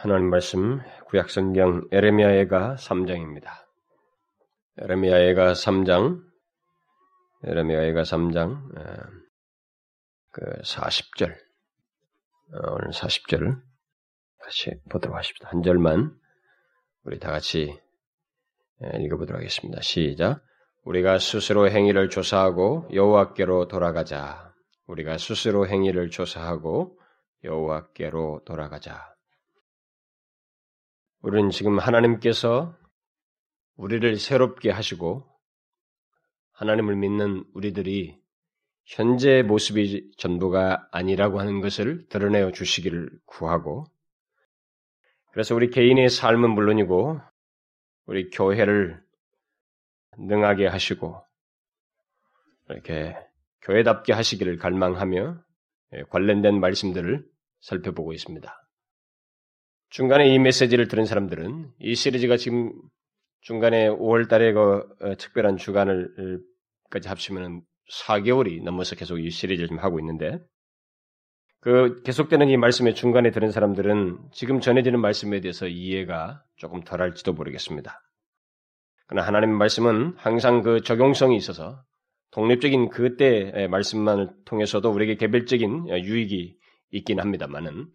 하나님 말씀 구약성경 에레미야의가 3장입니다. 에레미야의가 3장 에레미야의가 3장 그 40절 어, 오늘 40절 같이 보도록 하십시다. 한 절만 우리 다 같이 읽어보도록 하겠습니다. 시작. 우리가 스스로 행위를 조사하고 여호와께로 돌아가자. 우리가 스스로 행위를 조사하고 여호와께로 돌아가자. 우리는 지금 하나님께서 우리를 새롭게 하시고 하나님을 믿는 우리들이 현재 모습이 전부가 아니라고 하는 것을 드러내어 주시기를 구하고 그래서 우리 개인의 삶은 물론이고 우리 교회를 능하게 하시고 이렇게 교회답게 하시기를 갈망하며 관련된 말씀들을 살펴보고 있습니다. 중간에 이 메시지를 들은 사람들은 이 시리즈가 지금 중간에 5월 달에 그 어, 특별한 주간을까지 합치면 4개월이 넘어서 계속 이 시리즈를 좀 하고 있는데 그 계속되는 이 말씀의 중간에 들은 사람들은 지금 전해지는 말씀에 대해서 이해가 조금 덜할지도 모르겠습니다. 그러나 하나님의 말씀은 항상 그 적용성이 있어서 독립적인 그때의 말씀만을 통해서도 우리에게 개별적인 유익이 있긴 합니다만은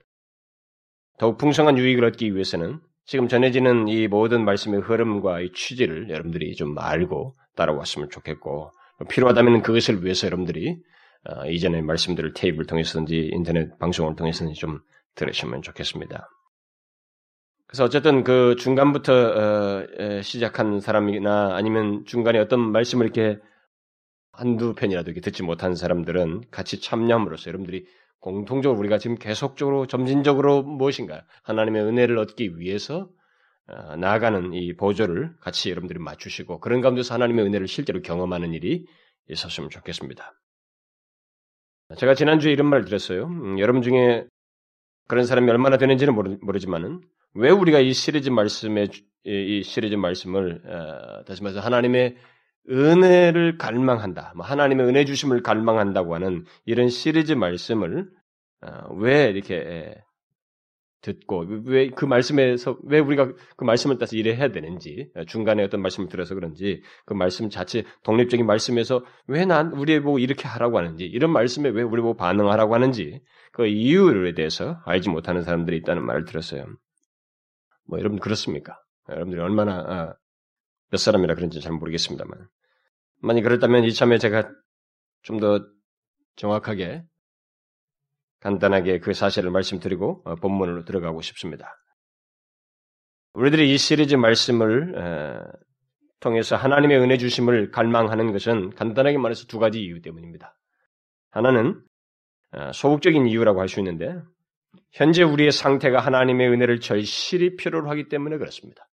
더욱 풍성한 유익을 얻기 위해서는 지금 전해지는 이 모든 말씀의 흐름과 이 취지를 여러분들이 좀 알고 따라왔으면 좋겠고 필요하다면 그것을 위해서 여러분들이 어, 이전의 말씀들을 테이프를 통해서든지 인터넷 방송을 통해서든지 좀 들으시면 좋겠습니다. 그래서 어쨌든 그 중간부터 어, 시작한 사람이나 아니면 중간에 어떤 말씀을 이렇게 한두 편이라도 이렇게 듣지 못한 사람들은 같이 참여함으로써 여러분들이 공통적으로 우리가 지금 계속적으로 점진적으로 무엇인가 하나님의 은혜를 얻기 위해서 어, 나아가는 이 보조를 같이 여러분들이 맞추시고 그런 가운데서 하나님의 은혜를 실제로 경험하는 일이 있었으면 좋겠습니다. 제가 지난주에 이런 말을 드렸어요. 음, 여러분 중에 그런 사람이 얼마나 되는지는 모르, 지만은왜 우리가 이 시리즈 말씀의 이 시리즈 말씀을 어, 다시 말해서 하나님의 은혜를 갈망한다. 뭐 하나님의 은혜 주심을 갈망한다고 하는 이런 시리즈 말씀을 어, 왜 이렇게 듣고 왜 그 말씀에서 왜 우리가 그 말씀을 따서 일해 해야 되는지 중간에 어떤 말씀을 들어서 그런지 그 말씀 자체 독립적인 말씀에서 왜 난 우리 보고 이렇게 하라고 하는지 이런 말씀에 왜 우리 보고 반응하라고 하는지 그 이유에 대해서 알지 못하는 사람들이 있다는 말을 들었어요. 뭐 여러분 그렇습니까? 여러분들이 얼마나 아, 몇 사람이라 그런지 잘 모르겠습니다만. 만약 그렇다면 이참에 제가 좀 더 정확하게 간단하게 그 사실을 말씀드리고 어, 본문으로 들어가고 싶습니다. 우리들이 이 시리즈 말씀을 에, 통해서 하나님의 은혜 주심을 갈망하는 것은 간단하게 말해서 두 가지 이유 때문입니다. 하나는 어, 소극적인 이유라고 할 수 있는데 현재 우리의 상태가 하나님의 은혜를 절실히 필요로 하기 때문에 그렇습니다.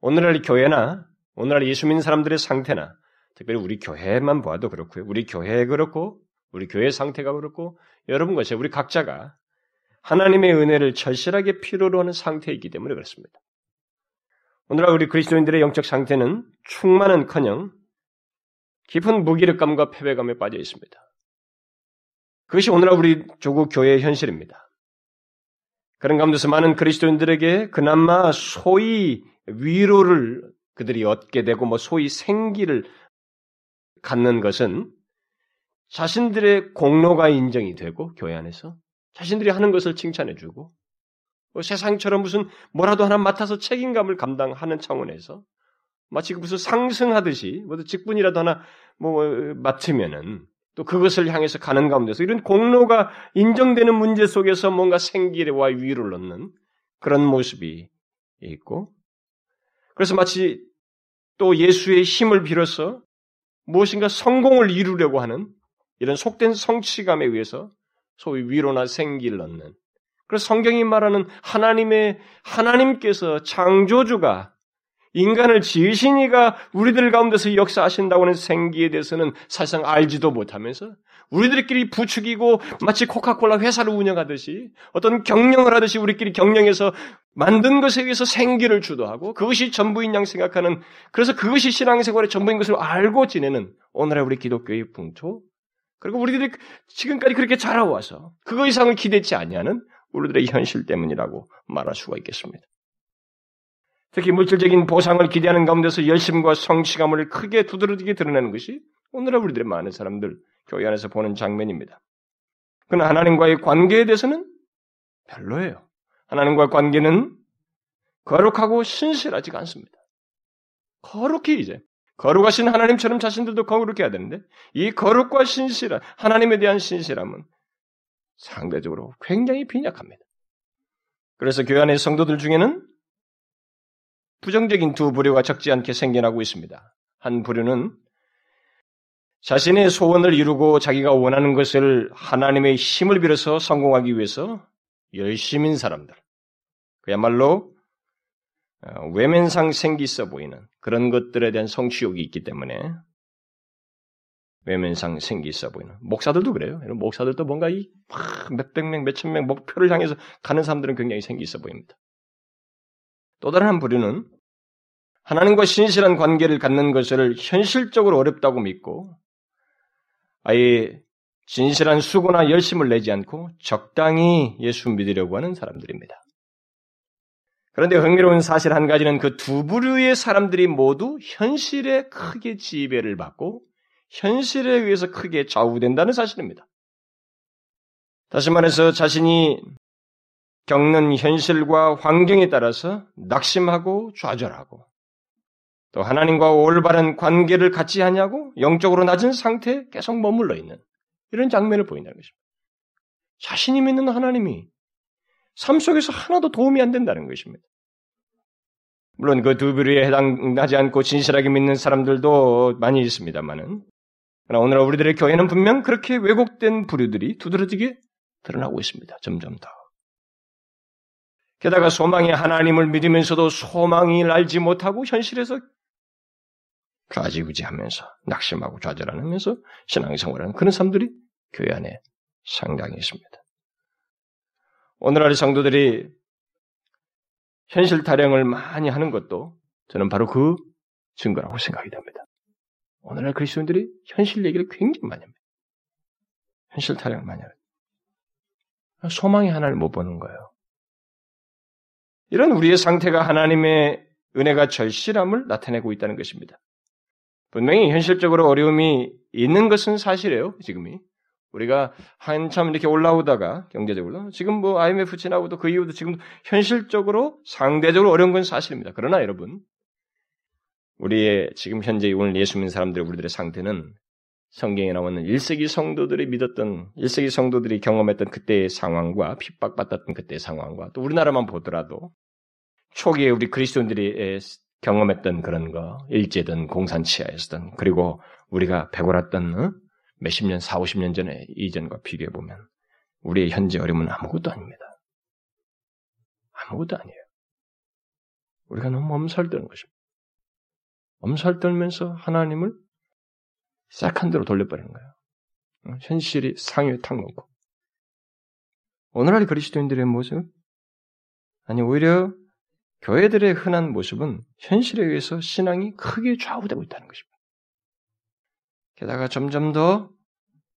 오늘날 교회나 오늘날 예수 믿는 사람들의 상태나 특별히 우리 교회만 보아도 그렇고요. 우리 교회 그렇고 우리 교회 상태가 그렇고 여러분 것이 우리 각자가 하나님의 은혜를 절실하게 필요로 하는 상태이기 때문에 그렇습니다. 오늘날 우리 그리스도인들의 영적 상태는 충만은커녕 깊은 무기력감과 패배감에 빠져 있습니다. 그것이 오늘날 우리 조국 교회의 현실입니다. 그런 가운데서 많은 그리스도인들에게 그나마 소위 위로를 그들이 얻게 되고 뭐 소위 생기를 갖는 것은 자신들의 공로가 인정이 되고 교회 안에서 자신들이 하는 것을 칭찬해주고 뭐 세상처럼 무슨 뭐라도 하나 맡아서 책임감을 감당하는 차원에서 마치 무슨 상승하듯이 뭐 직분이라도 하나 뭐 맡으면은 또 그것을 향해서 가는 가운데서 이런 공로가 인정되는 문제 속에서 뭔가 생기와 위로를 얻는 그런 모습이 있고 그래서 마치 또 예수의 힘을 빌어서 무엇인가 성공을 이루려고 하는 이런 속된 성취감에 의해서 소위 위로나 생기를 얻는. 그래서 성경이 말하는 하나님의 하나님께서 창조주가 인간을 지으신 이가 우리들 가운데서 역사하신다고 하는 생기에 대해서는 사실상 알지도 못하면서 우리들끼리 부추기고 마치 코카콜라 회사를 운영하듯이 어떤 경영을 하듯이 우리끼리 경영해서 만든 것에 의해서 생기를 주도하고 그것이 전부인 양 생각하는 그래서 그것이 신앙생활의 전부인 것을 알고 지내는 오늘의 우리 기독교의 풍토 그리고 우리들이 지금까지 그렇게 자라와서 그거 이상을 기대치 아니하는 우리들의 현실 때문이라고 말할 수가 있겠습니다. 특히 물질적인 보상을 기대하는 가운데서 열심과 성취감을 크게 두드러지게 드러내는 것이 오늘날 우리들의 많은 사람들 교회 안에서 보는 장면입니다. 그러나 하나님과의 관계에 대해서는 별로예요. 하나님과의 관계는 거룩하고 신실하지가 않습니다. 거룩히 이제 거룩하신 하나님처럼 자신들도 거룩해 해야 되는데 이 거룩과 신실한 하나님에 대한 신실함은 상대적으로 굉장히 빈약합니다. 그래서 교회 안의 성도들 중에는 부정적인 두 부류가 적지 않게 생겨나고 있습니다. 한 부류는 자신의 소원을 이루고 자기가 원하는 것을 하나님의 힘을 빌어서 성공하기 위해서 열심인 사람들. 그야말로 어, 외면상 생기 있어 보이는 그런 것들에 대한 성취욕이 있기 때문에 외면상 생기 있어 보이는 목사들도 그래요. 목사들도 뭔가 이 몇백 명, 몇천 명 목표를 향해서 가는 사람들은 굉장히 생기 있어 보입니다. 또 다른 한 부류는 하나님과 신실한 관계를 갖는 것을 현실적으로 어렵다고 믿고 아예 진실한 수고나 열심을 내지 않고 적당히 예수 믿으려고 하는 사람들입니다. 그런데 흥미로운 사실 한 가지는 그 두 부류의 사람들이 모두 현실에 크게 지배를 받고 현실에 의해서 크게 좌우된다는 사실입니다. 다시 말해서 자신이 겪는 현실과 환경에 따라서 낙심하고 좌절하고 또 하나님과 올바른 관계를 갖지 하냐고 영적으로 낮은 상태에 계속 머물러 있는 이런 장면을 보인다는 것입니다. 자신이 믿는 하나님이 삶 속에서 하나도 도움이 안 된다는 것입니다. 물론 그 두 부류에 해당하지 않고 진실하게 믿는 사람들도 많이 있습니다만은 그러나 오늘 우리들의 교회는 분명 그렇게 왜곡된 부류들이 두드러지게 드러나고 있습니다. 점점 더. 게다가 소망이 하나님을 믿으면서도 소망이 알지 못하고 현실에서 좌지우지하면서 낙심하고 좌절하면서 신앙생활하는 그런 사람들이 교회 안에 상당히 있습니다. 오늘날 성도들이 현실 타령을 많이 하는 것도 저는 바로 그 증거라고 생각이 됩니다. 오늘날 그리스도인들이 현실 얘기를 굉장히 많이 합니다. 현실 타령을 많이 합니다. 소망이 하나를 못 보는 거예요. 이런 우리의 상태가 하나님의 은혜가 절실함을 나타내고 있다는 것입니다. 분명히 현실적으로 어려움이 있는 것은 사실이에요, 지금이. 우리가 한참 이렇게 올라오다가 경제적으로 지금 뭐 IMF 지나고도 그 이후도 지금 현실적으로 상대적으로 어려운 건 사실입니다. 그러나 여러분 우리의 지금 현재 오늘 예수 믿는 사람들 우리들의 상태는 성경에 나오는 1세기 성도들이 믿었던 1세기 성도들이 경험했던 그때의 상황과 핍박받았던 그때의 상황과 또 우리나라만 보더라도 초기에 우리 그리스도인들이 경험했던 그런 거, 일제든 공산치하였든 그리고 우리가 배고랐던 어? 몇십 년, 사, 오십 년 전에 이전과 비교해 보면 우리의 현재 어려움은 아무것도 아닙니다. 아무것도 아니에요. 우리가 너무 엄살드는 것입니다. 엄살떨면서 하나님을 싹한 대로 돌려버리는 거예요. 어? 현실이 상위에 탁 놓고. 오늘날 그리스도인들의 모습? 아니, 오히려 교회들의 흔한 모습은 현실에 의해서 신앙이 크게 좌우되고 있다는 것입니다. 게다가 점점 더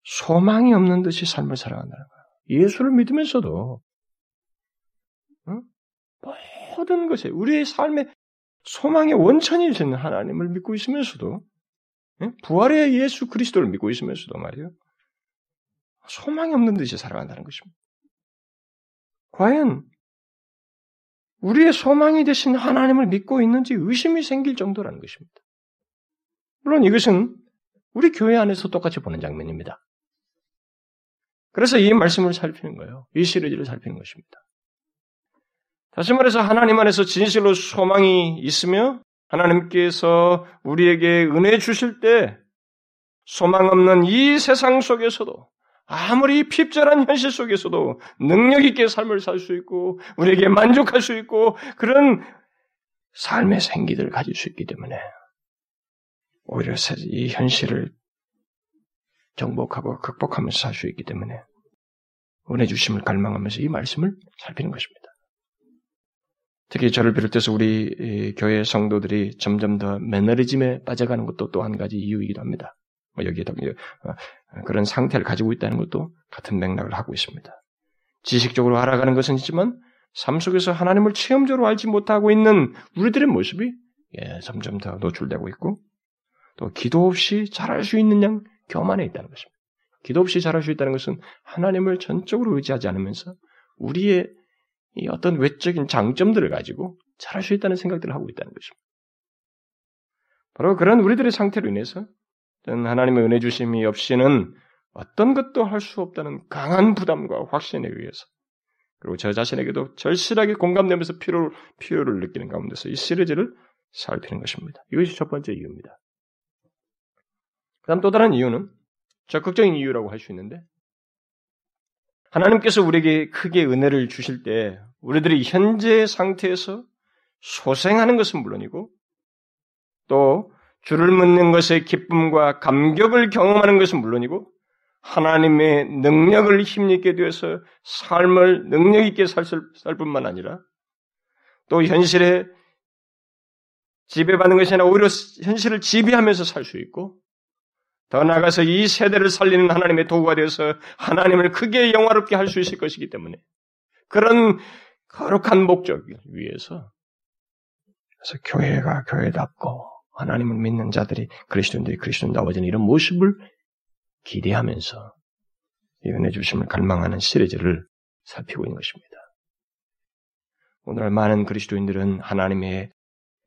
소망이 없는 듯이 삶을 살아간다는 거예요. 예수를 믿으면서도 응? 모든 것에 우리의 삶의 소망의 원천이 되는 하나님을 믿고 있으면서도 응? 부활의 예수 그리스도를 믿고 있으면서도 말이에요. 소망이 없는 듯이 살아간다는 것입니다. 과연 우리의 소망이 되신 하나님을 믿고 있는지 의심이 생길 정도라는 것입니다. 물론 이것은 우리 교회 안에서 똑같이 보는 장면입니다. 그래서 이 말씀을 살피는 거예요. 이 시리즈를 살피는 것입니다. 다시 말해서 하나님 안에서 진실로 소망이 있으며 하나님께서 우리에게 은혜 주실 때 소망 없는 이 세상 속에서도 아무리 핍절한 현실 속에서도 능력 있게 삶을 살 수 있고 우리에게 만족할 수 있고 그런 삶의 생기들을 가질 수 있기 때문에 오히려 이 현실을 정복하고 극복하면서 살 수 있기 때문에 은혜 주심을 갈망하면서 이 말씀을 살피는 것입니다. 특히 저를 비롯해서 우리 교회 성도들이 점점 더 매너리즘에 빠져가는 것도 또 한 가지 이유이기도 합니다. 뭐 여기에 어, 그런 상태를 가지고 있다는 것도 같은 맥락을 하고 있습니다. 지식적으로 알아가는 것은 있지만 삶 속에서 하나님을 체험적으로 알지 못하고 있는 우리들의 모습이 예, 점점 더 노출되고 있고 또 기도 없이 잘할 수 있는 양 교만해 있다는 것입니다. 기도 없이 잘할 수 있다는 것은 하나님을 전적으로 의지하지 않으면서 우리의 어떤 외적인 장점들을 가지고 잘할 수 있다는 생각들을 하고 있다는 것입니다. 바로 그런 우리들의 상태로 인해서 하나님의 은혜 주심이 없이는 어떤 것도 할 수 없다는 강한 부담과 확신에 의해서 그리고 저 자신에게도 절실하게 공감되면서 필요를, 필요를 느끼는 가운데서 이 시리즈를 살피는 것입니다. 이것이 첫 번째 이유입니다. 그 다음 또 다른 이유는 적극적인 이유라고 할 수 있는데 하나님께서 우리에게 크게 은혜를 주실 때 우리들이 현재 상태에서 소생하는 것은 물론이고 또 주를 묻는 것의 기쁨과 감격을 경험하는 것은 물론이고 하나님의 능력을 힘있게 되어서 삶을 능력 있게 살, 살 뿐만 아니라 또 현실에 지배받는 것이 아니라 오히려 현실을 지배하면서 살 수 있고 더 나아가서 이 세대를 살리는 하나님의 도구가 되어서 하나님을 크게 영화롭게 할 수 있을 것이기 때문에 그런 거룩한 목적 위해서 그래서 교회가 교회답고 하나님을 믿는 자들이 그리스도인들이 그리스도인다워지는 이런 모습을 기대하면서 이 은혜 주심을 갈망하는 시리즈를 살피고 있는 것입니다. 오늘 많은 그리스도인들은 하나님의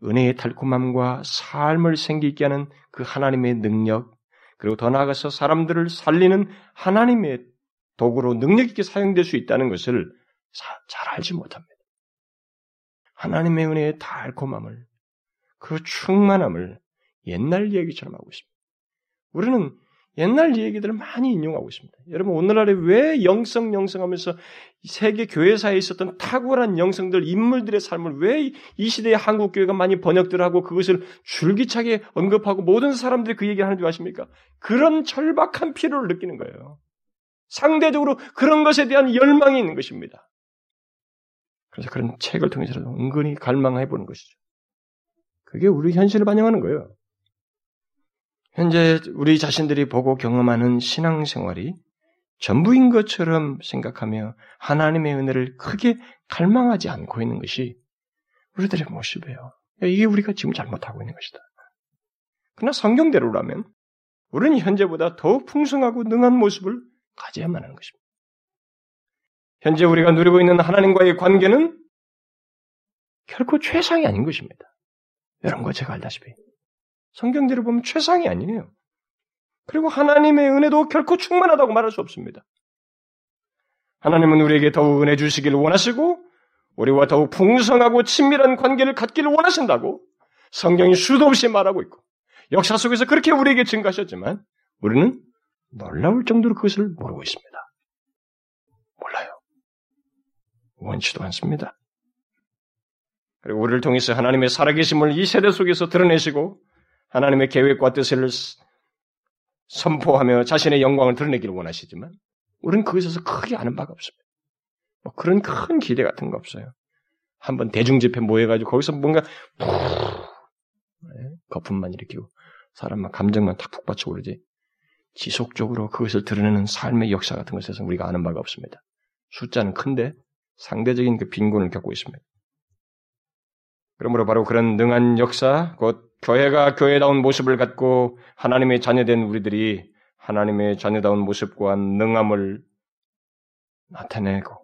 은혜의 달콤함과 삶을 생기게 하는 그 하나님의 능력, 그리고 더 나아가서 사람들을 살리는 하나님의 도구로 능력 있게 사용될 수 있다는 것을 잘 알지 못합니다. 하나님의 은혜의 달콤함을, 그 충만함을 옛날 얘기처럼 하고 있습니다. 우리는 옛날 얘기들을 많이 인용하고 있습니다. 여러분 오늘날에 왜 영성 영성하면서 세계 교회사에 있었던 탁월한 영성들 인물들의 삶을 왜 이 시대의 한국 교회가 많이 번역들 하고 그것을 줄기차게 언급하고 모든 사람들이 그 얘기를 하는 줄 아십니까? 그런 절박한 필요를 느끼는 거예요. 상대적으로 그런 것에 대한 열망이 있는 것입니다. 그래서 그런 책을 통해서라도 은근히 갈망해 보는 것이죠. 그게 우리 현실을 반영하는 거예요. 현재 우리 자신들이 보고 경험하는 신앙생활이 전부인 것처럼 생각하며 하나님의 은혜를 크게 갈망하지 않고 있는 것이 우리들의 모습이에요. 이게 우리가 지금 잘못하고 있는 것이다. 그러나 성경대로라면 우리는 현재보다 더욱 풍성하고 능한 모습을 가져야만 하는 것입니다. 현재 우리가 누리고 있는 하나님과의 관계는 결코 최상이 아닌 것입니다. 여러분과 제가 알다시피 성경대로 보면 최상이 아니에요. 그리고 하나님의 은혜도 결코 충만하다고 말할 수 없습니다. 하나님은 우리에게 더욱 은혜 주시기를 원하시고 우리와 더욱 풍성하고 친밀한 관계를 갖기를 원하신다고 성경이 수도 없이 말하고 있고 역사 속에서 그렇게 우리에게 증가하셨지만 우리는 놀라울 정도로 그것을 모르고 있습니다. 몰라요. 원치도 않습니다. 그리고 우리를 통해서 하나님의 살아계심을 이 세대 속에서 드러내시고 하나님의 계획과 뜻을 선포하며 자신의 영광을 드러내기를 원하시지만 우리는 그것에서 크게 아는 바가 없습니다. 뭐 그런 큰 기대 같은 거 없어요. 한번 대중집회 모여가지고 거기서 뭔가 푹 네, 거품만 일으키고 사람만 감정만 탁푹 받쳐 오르지 지속적으로 그것을 드러내는 삶의 역사 같은 것에서 우리가 아는 바가 없습니다. 숫자는 큰데 상대적인 그 빈곤을 겪고 있습니다. 그러므로 바로 그런 능한 역사, 곧 교회가 교회다운 모습을 갖고 하나님의 자녀된 우리들이 하나님의 자녀다운 모습과 능함을 나타내고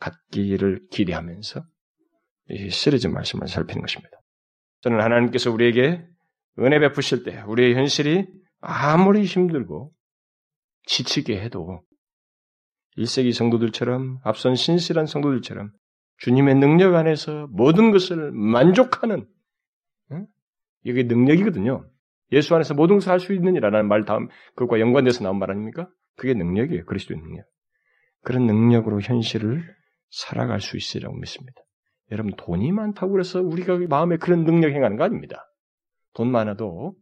갖기를 기대하면서 이 시리즈 말씀을 살피는 것입니다. 저는 하나님께서 우리에게 은혜 베푸실 때 우리의 현실이 아무리 힘들고 지치게 해도 1세기 성도들처럼 앞선 신실한 성도들처럼 주님의 능력 안에서 모든 것을 만족하는 이게 능력이거든요. 예수 안에서 모든 것을 할 수 있느니라는 말 다음 그것과 연관돼서 나온 말 아닙니까? 그게 능력이에요. 그리스도의 능력. 그런 능력으로 현실을 살아갈 수 있으리라고 믿습니다. 여러분 돈이 많다고 그래서 우리가 마음에 그런 능력 행하는 거 아닙니다. 돈 많아도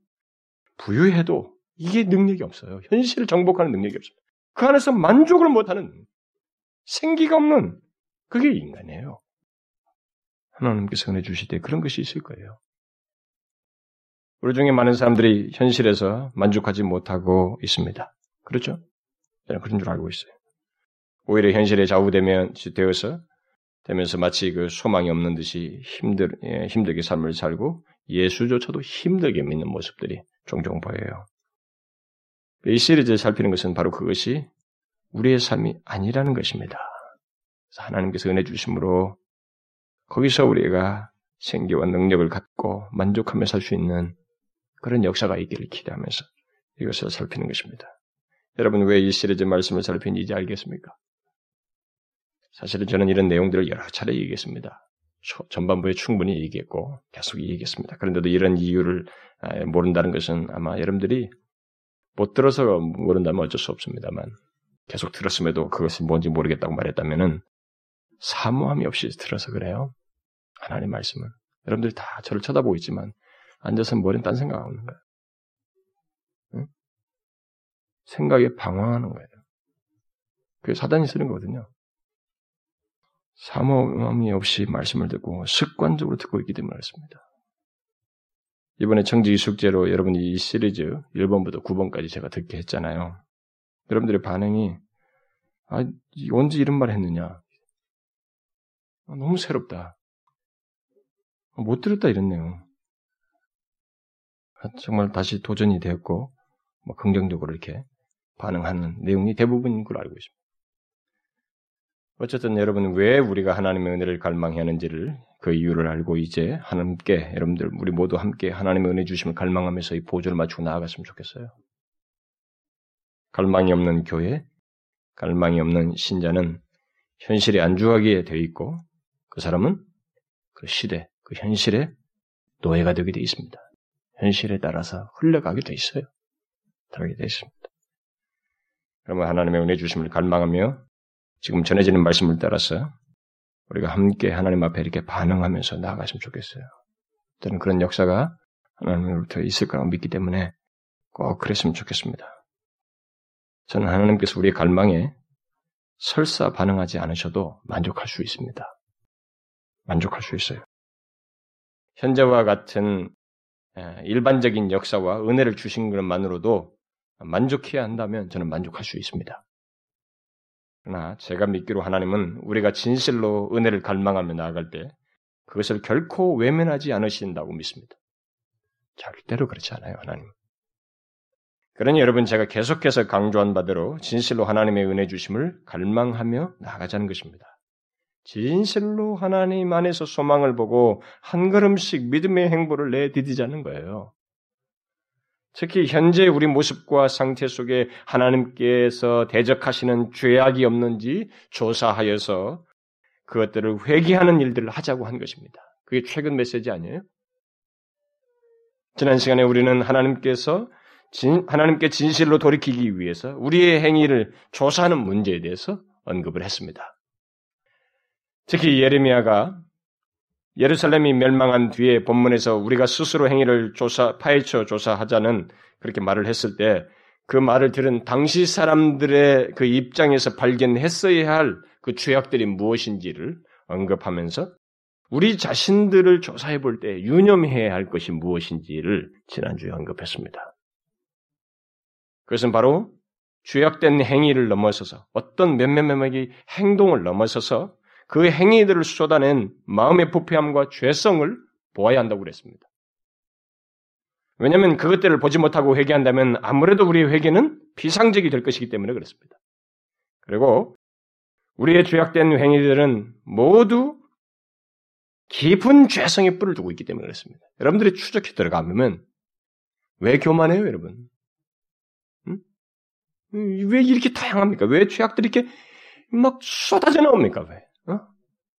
부유해도 이게 능력이 없어요. 현실을 정복하는 능력이 없습니다. 그 안에서 만족을 못하는 생기가 없는 그게 인간이에요. 하나님께서 은혜 주실 때 그런 것이 있을 거예요. 우리 중에 많은 사람들이 현실에서 만족하지 못하고 있습니다. 그렇죠? 저는 그런 줄 알고 있어요. 오히려 현실에 좌우되면 되어서 되면서 마치 그 소망이 없는 듯이 힘들 예, 힘들게 삶을 살고 예수조차도 힘들게 믿는 모습들이 종종 보여요. 이 시리즈를 살피는 것은 바로 그것이 우리의 삶이 아니라는 것입니다. 하나님께서 은혜 주심으로 거기서 우리가 생기와 능력을 갖고 만족하며 살 수 있는 그런 역사가 있기를 기대하면서 이것을 살피는 것입니다. 여러분 왜 이 시리즈 말씀을 살피는지 알겠습니까? 사실은 저는 이런 내용들을 여러 차례 얘기했습니다. 전반부에 충분히 얘기했고 계속 얘기했습니다. 그런데도 이런 이유를 아, 모른다는 것은 아마 여러분들이 못 들어서 모른다면 어쩔 수 없습니다만 계속 들었음에도 그것이 뭔지 모르겠다고 말했다면은 사모함이 없이 들어서 그래요. 하나님 말씀은 여러분들이 다 저를 쳐다보고 있지만 앉아서 머리는 딴 생각하고 있는 거예요. 응? 생각에 방황하는 거예요. 그게 사단이 쓰는 거거든요. 사모함이 없이 말씀을 듣고 습관적으로 듣고 있기 때문에 그렇습니다. 이번에 청지 숙제로 여러분이 이 시리즈 1번부터 9번까지 제가 듣게 했잖아요. 여러분들의 반응이 아, 언제 이런 말 했느냐? 아, 너무 새롭다. 아, 못 들었다 내용. 아, 정말 다시 도전이 되었고 뭐 긍정적으로 이렇게 반응하는 내용이 대부분인 걸 알고 있습니다. 어쨌든 여러분 왜 우리가 하나님의 은혜를 갈망해야 하는지를 그 이유를 알고 이제 하나님께 여러분들 우리 모두 함께 하나님의 은혜 주심을 갈망하면서 이 보조를 맞추고 나아갔으면 좋겠어요. 갈망이 없는 교회, 갈망이 없는 신자는 현실에 안주하게 되어 있고 그 사람은 그 시대, 그 현실에 노예가 되게 되어 있습니다. 현실에 따라서 흘러가게 되어 있어요. 다르게 되어 있습니다. 그러면 하나님의 은혜 주심을 갈망하며 지금 전해지는 말씀을 따라서 우리가 함께 하나님 앞에 이렇게 반응하면서 나아갔으면 좋겠어요. 저는 그런 역사가 하나님으로부터 있을 거라고 믿기 때문에 꼭 그랬으면 좋겠습니다. 저는 하나님께서 우리의 갈망에 설사 반응하지 않으셔도 만족할 수 있습니다. 만족할 수 있어요. 현재와 같은 일반적인 역사와 은혜를 주신 것만으로도 만족해야 한다면 저는 만족할 수 있습니다. 그러나 제가 믿기로 하나님은 우리가 진실로 은혜를 갈망하며 나아갈 때 그것을 결코 외면하지 않으신다고 믿습니다. 절대로 그렇지 않아요, 하나님. 그러니 여러분 제가 계속해서 강조한 바대로 진실로 하나님의 은혜 주심을 갈망하며 나아가자는 것입니다. 진실로 하나님 안에서 소망을 보고 한 걸음씩 믿음의 행보를 내디디자는 거예요. 특히 현재 우리 모습과 상태 속에 하나님께서 대적하시는 죄악이 없는지 조사하여서 그것들을 회개하는 일들을 하자고 한 것입니다. 그게 최근 메시지 아니에요? 지난 시간에 우리는 하나님께서 진, 하나님께 진실로 돌이키기 위해서 우리의 행위를 조사하는 문제에 대해서 언급을 했습니다. 특히 예레미야가 예루살렘이 멸망한 뒤에 본문에서 우리가 스스로 행위를 조사, 파헤쳐 조사하자는 그렇게 말을 했을 때 그 말을 들은 당시 사람들의 그 입장에서 발견했어야 할 그 죄악들이 무엇인지를 언급하면서 우리 자신들을 조사해 볼 때 유념해야 할 것이 무엇인지를 지난주에 언급했습니다. 그것은 바로 죄악된 행위를 넘어서서 어떤 몇몇몇의 행동을 넘어서서 그 행위들을 쏟아낸 마음의 부패함과 죄성을 보아야 한다고 그랬습니다. 왜냐하면 그것들을 보지 못하고 회개한다면 아무래도 우리의 회개는 비상적이 될 것이기 때문에 그렇습니다. 그리고 우리의 죄악된 행위들은 모두 깊은 죄성의 뿔을 두고 있기 때문에 그렇습니다. 여러분들이 추적해 들어가면 왜 교만해요, 여러분? 응? 왜 이렇게 다양합니까? 왜 죄악들이 이렇게 막 쏟아져 나옵니까? 왜?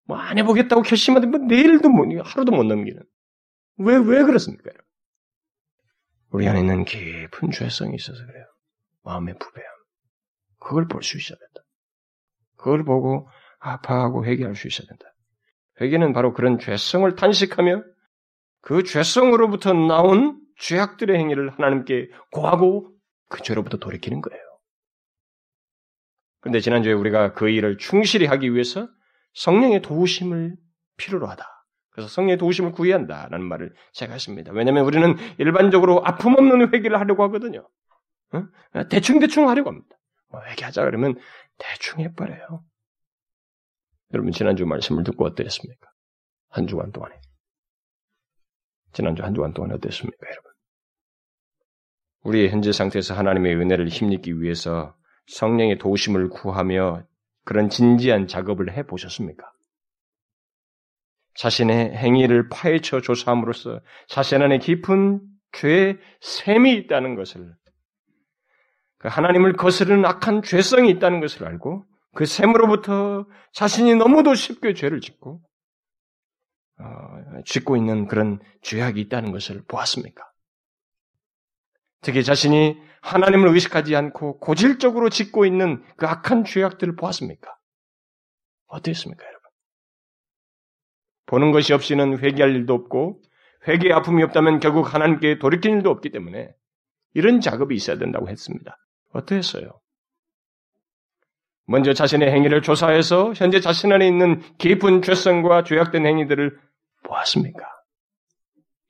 어? 뭐안 해보겠다고 결심하는데 뭐 내일도 못, 하루도 못 넘기는. 왜, 왜 그렇습니까? 우리 안에 있는 깊은 죄성이 있어서 그래요. 마음의 부배함. 그걸 볼 수 있어야 된다. 그걸 보고 아파하고 회개할 수 있어야 된다. 회개는 바로 그런 죄성을 탄식하며 그 죄성으로부터 나온 죄악들의 행위를 하나님께 고하고 그 죄로부터 돌이키는 거예요. 그런데 지난주에 우리가 그 일을 충실히 하기 위해서 성령의 도우심을 필요로 하다. 그래서 성령의 도우심을 구해야 한다라는 말을 제가 했습니다. 왜냐하면 우리는 일반적으로 아픔 없는 회개를 하려고 하거든요. 어? 대충 대충 하려고 합니다. 뭐 회개하자 그러면 대충 해버려요. 여러분 지난주 말씀을 듣고 어땠습니까? 한 주간 동안에. 지난주 한 주간 동안 어땠습니까, 여러분? 우리의 현재 상태에서 하나님의 은혜를 힘입기 위해서 성령의 도우심을 구하며 그런 진지한 작업을 해 보셨습니까? 자신의 행위를 파헤쳐 조사함으로써 자신 안에 깊은 죄의 셈이 있다는 것을 그 하나님을 거스르는 악한 죄성이 있다는 것을 알고 그 셈으로부터 자신이 너무도 쉽게 죄를 짓고 어, 짓고 있는 그런 죄악이 있다는 것을 보았습니까? 특히 자신이 하나님을 의식하지 않고 고질적으로 짓고 있는 그 악한 죄악들을 보았습니까? 어땠습니까, 여러분? 보는 것이 없이는 회개할 일도 없고 회개의 아픔이 없다면 결국 하나님께 돌이킬 일도 없기 때문에 이런 작업이 있어야 된다고 했습니다. 어땠어요? 먼저 자신의 행위를 조사해서 현재 자신 안에 있는 깊은 죄성과 죄악된 행위들을 보았습니까?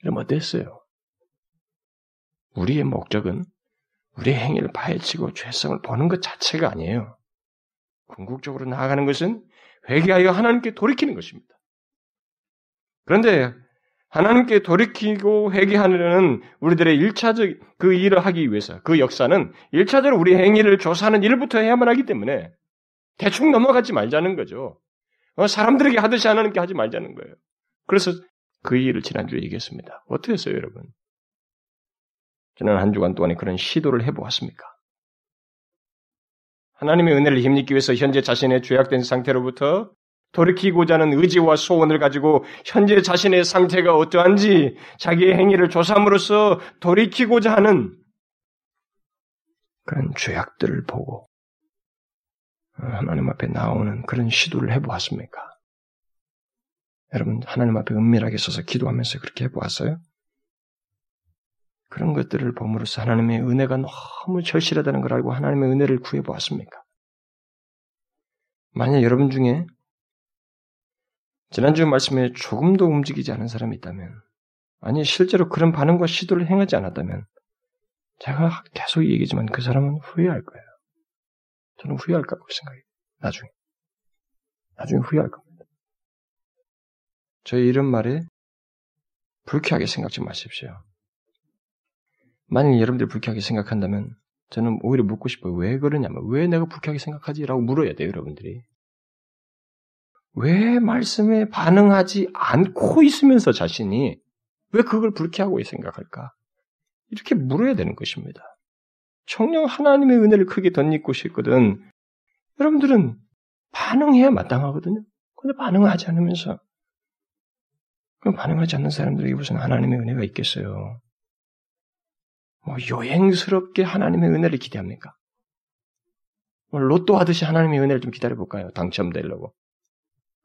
그럼 어땠어요? 우리의 목적은 우리의 행위를 파헤치고 죄성을 보는 것 자체가 아니에요. 궁극적으로 나아가는 것은 회개하여 하나님께 돌이키는 것입니다. 그런데 하나님께 돌이키고 회개하려는 우리들의 일차적 그 일을 하기 위해서 그 역사는 일차적으로 우리 행위를 조사하는 일부터 해야만 하기 때문에 대충 넘어가지 말자는 거죠. 어, 사람들에게 하듯이 하나님께 하지 말자는 거예요. 그래서 그 일을 지난주에 얘기했습니다. 어떻게 했어요, 여러분? 지난 한 주간 동안에 그런 시도를 해보았습니까? 하나님의 은혜를 힘입기 위해서 현재 자신의 죄악된 상태로부터 돌이키고자 하는 의지와 소원을 가지고 현재 자신의 상태가 어떠한지 자기의 행위를 조사함으로써 돌이키고자 하는 그런 죄악들을 보고 하나님 앞에 나오는 그런 시도를 해보았습니까? 여러분 하나님 앞에 은밀하게 서서 기도하면서 그렇게 해보았어요? 그런 것들을 봄으로써 하나님의 은혜가 너무 절실하다는 걸 알고 하나님의 은혜를 구해보았습니까? 만약 여러분 중에 지난주 말씀에 조금도 움직이지 않은 사람이 있다면, 아니, 실제로 그런 반응과 시도를 행하지 않았다면, 제가 계속 얘기지만 그 사람은 후회할 거예요. 저는 후회할 거라고 생각해요. 나중에. 나중에 후회할 겁니다. 저희 이런 말에 불쾌하게 생각지 마십시오. 만약 여러분들이 불쾌하게 생각한다면 저는 오히려 묻고 싶어요. 왜 그러냐면 왜 내가 불쾌하게 생각하지 라고 물어야 돼요, 여러분들이. 왜 말씀에 반응하지 않고 있으면서 자신이 왜 그걸 불쾌하고 생각할까? 이렇게 물어야 되는 것입니다. 청령 하나님의 은혜를 크게 덧입고 싶거든. 여러분들은 반응해야 마땅하거든요. 근데 반응하지 않으면서 그럼 반응하지 않는 사람들에게 무슨 하나님의 은혜가 있겠어요? 뭐 여행스럽게 하나님의 은혜를 기대합니까? 뭐 로또 하듯이 하나님의 은혜를 좀 기다려 볼까요? 당첨되려고.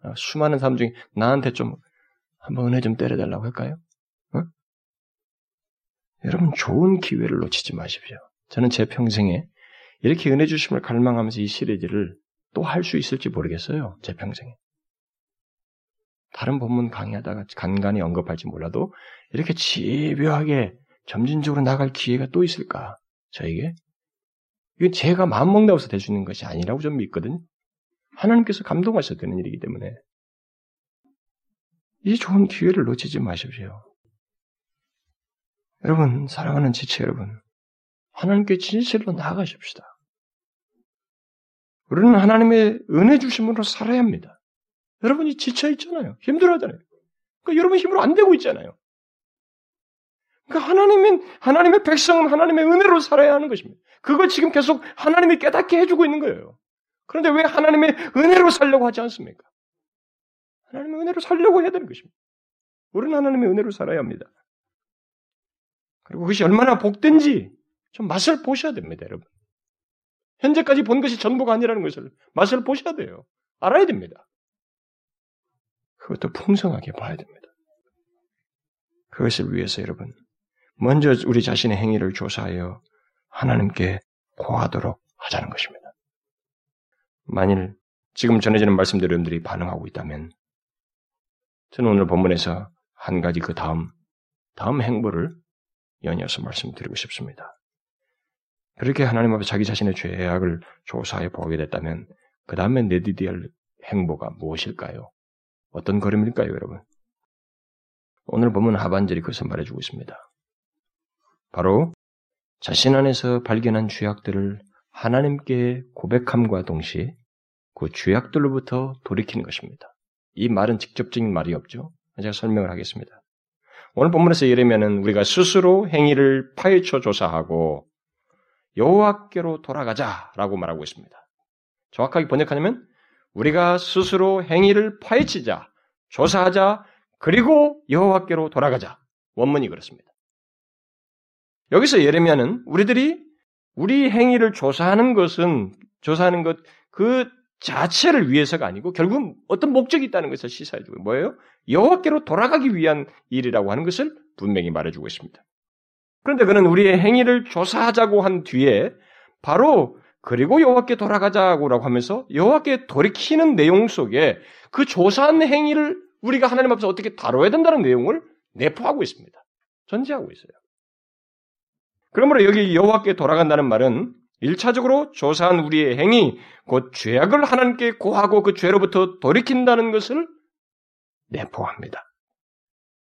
어, 수많은 사람 중에 나한테 좀 한번 은혜 좀 때려달라고 할까요? 어? 여러분 좋은 기회를 놓치지 마십시오. 저는 제 평생에 이렇게 은혜 주심을 갈망하면서 이 시리즈를 또 할 수 있을지 모르겠어요. 제 평생에. 다른 본문 강의하다가 간간히 언급할지 몰라도 이렇게 집요하게 점진적으로 나갈 기회가 또 있을까? 저에게? 이건 제가 마음먹는다고 해서 될 수 있는 것이 아니라고 좀 믿거든요. 하나님께서 감동하셔야 되는 일이기 때문에 이 좋은 기회를 놓치지 마십시오. 여러분, 사랑하는 지체 여러분, 하나님께 진실로 나아가십시다. 우리는 하나님의 은혜 주심으로 살아야 합니다. 여러분이 지쳐 있잖아요. 힘들어하잖아요. 그러니까 여러분 힘으로 안 되고 있잖아요. 그러니까 하나님은 하나님의 백성은 하나님의 은혜로 살아야 하는 것입니다. 그걸 지금 계속 하나님이 깨닫게 해주고 있는 거예요. 그런데 왜 하나님의 은혜로 살려고 하지 않습니까? 하나님의 은혜로 살려고 해야 되는 것입니다. 우리는 하나님의 은혜로 살아야 합니다. 그리고 그것이 얼마나 복된지 좀 맛을 보셔야 됩니다, 여러분. 현재까지 본 것이 전부가 아니라는 것을 맛을 보셔야 돼요. 알아야 됩니다. 그것도 풍성하게 봐야 됩니다. 그것을 위해서 여러분, 먼저 우리 자신의 행위를 조사하여 하나님께 고하도록 하자는 것입니다. 만일 지금 전해지는 말씀대로 여러분들이 반응하고 있다면 저는 오늘 본문에서 한 가지 그 다음 다음 행보를 연이어서 말씀드리고 싶습니다. 그렇게 하나님 앞에 자기 자신의 죄악을 조사해 보게 됐다면 그 다음에 내디디할 행보가 무엇일까요? 어떤 걸음일까요, 여러분? 오늘 보면 하반절이 그것을 말해주고 있습니다. 바로 자신 안에서 발견한 죄악들을 하나님께 고백함과 동시에 그 죄악들로부터 돌이키는 것입니다. 이 말은 직접적인 말이 없죠. 제가 설명을 하겠습니다. 오늘 본문에서 예레미야는 우리가 스스로 행위를 파헤쳐 조사하고 여호와께로 돌아가자라고 말하고 있습니다. 정확하게 번역하냐면 우리가 스스로 행위를 파헤치자, 조사하자, 그리고 여호와께로 돌아가자. 원문이 그렇습니다. 여기서 예레미야는 우리들이 우리 행위를 조사하는 것은 조사하는 것 그 자체를 위해서가 아니고 결국 어떤 목적이 있다는 것을 시사해 주고 뭐예요? 여호와께로 돌아가기 위한 일이라고 하는 것을 분명히 말해 주고 있습니다. 그런데 그는 우리의 행위를 조사하자고 한 뒤에 바로 그리고 여호와께 돌아가자고라고 하면서 여호와께 돌이키는 내용 속에 그 조사한 행위를 우리가 하나님 앞에서 어떻게 다뤄야 된다는 내용을 내포하고 있습니다. 전제하고 있어요. 그러므로 여기 여호와께 돌아간다는 말은 일차적으로 조사한 우리의 행위, 곧 죄악을 하나님께 고하고 그 죄로부터 돌이킨다는 것을 내포합니다.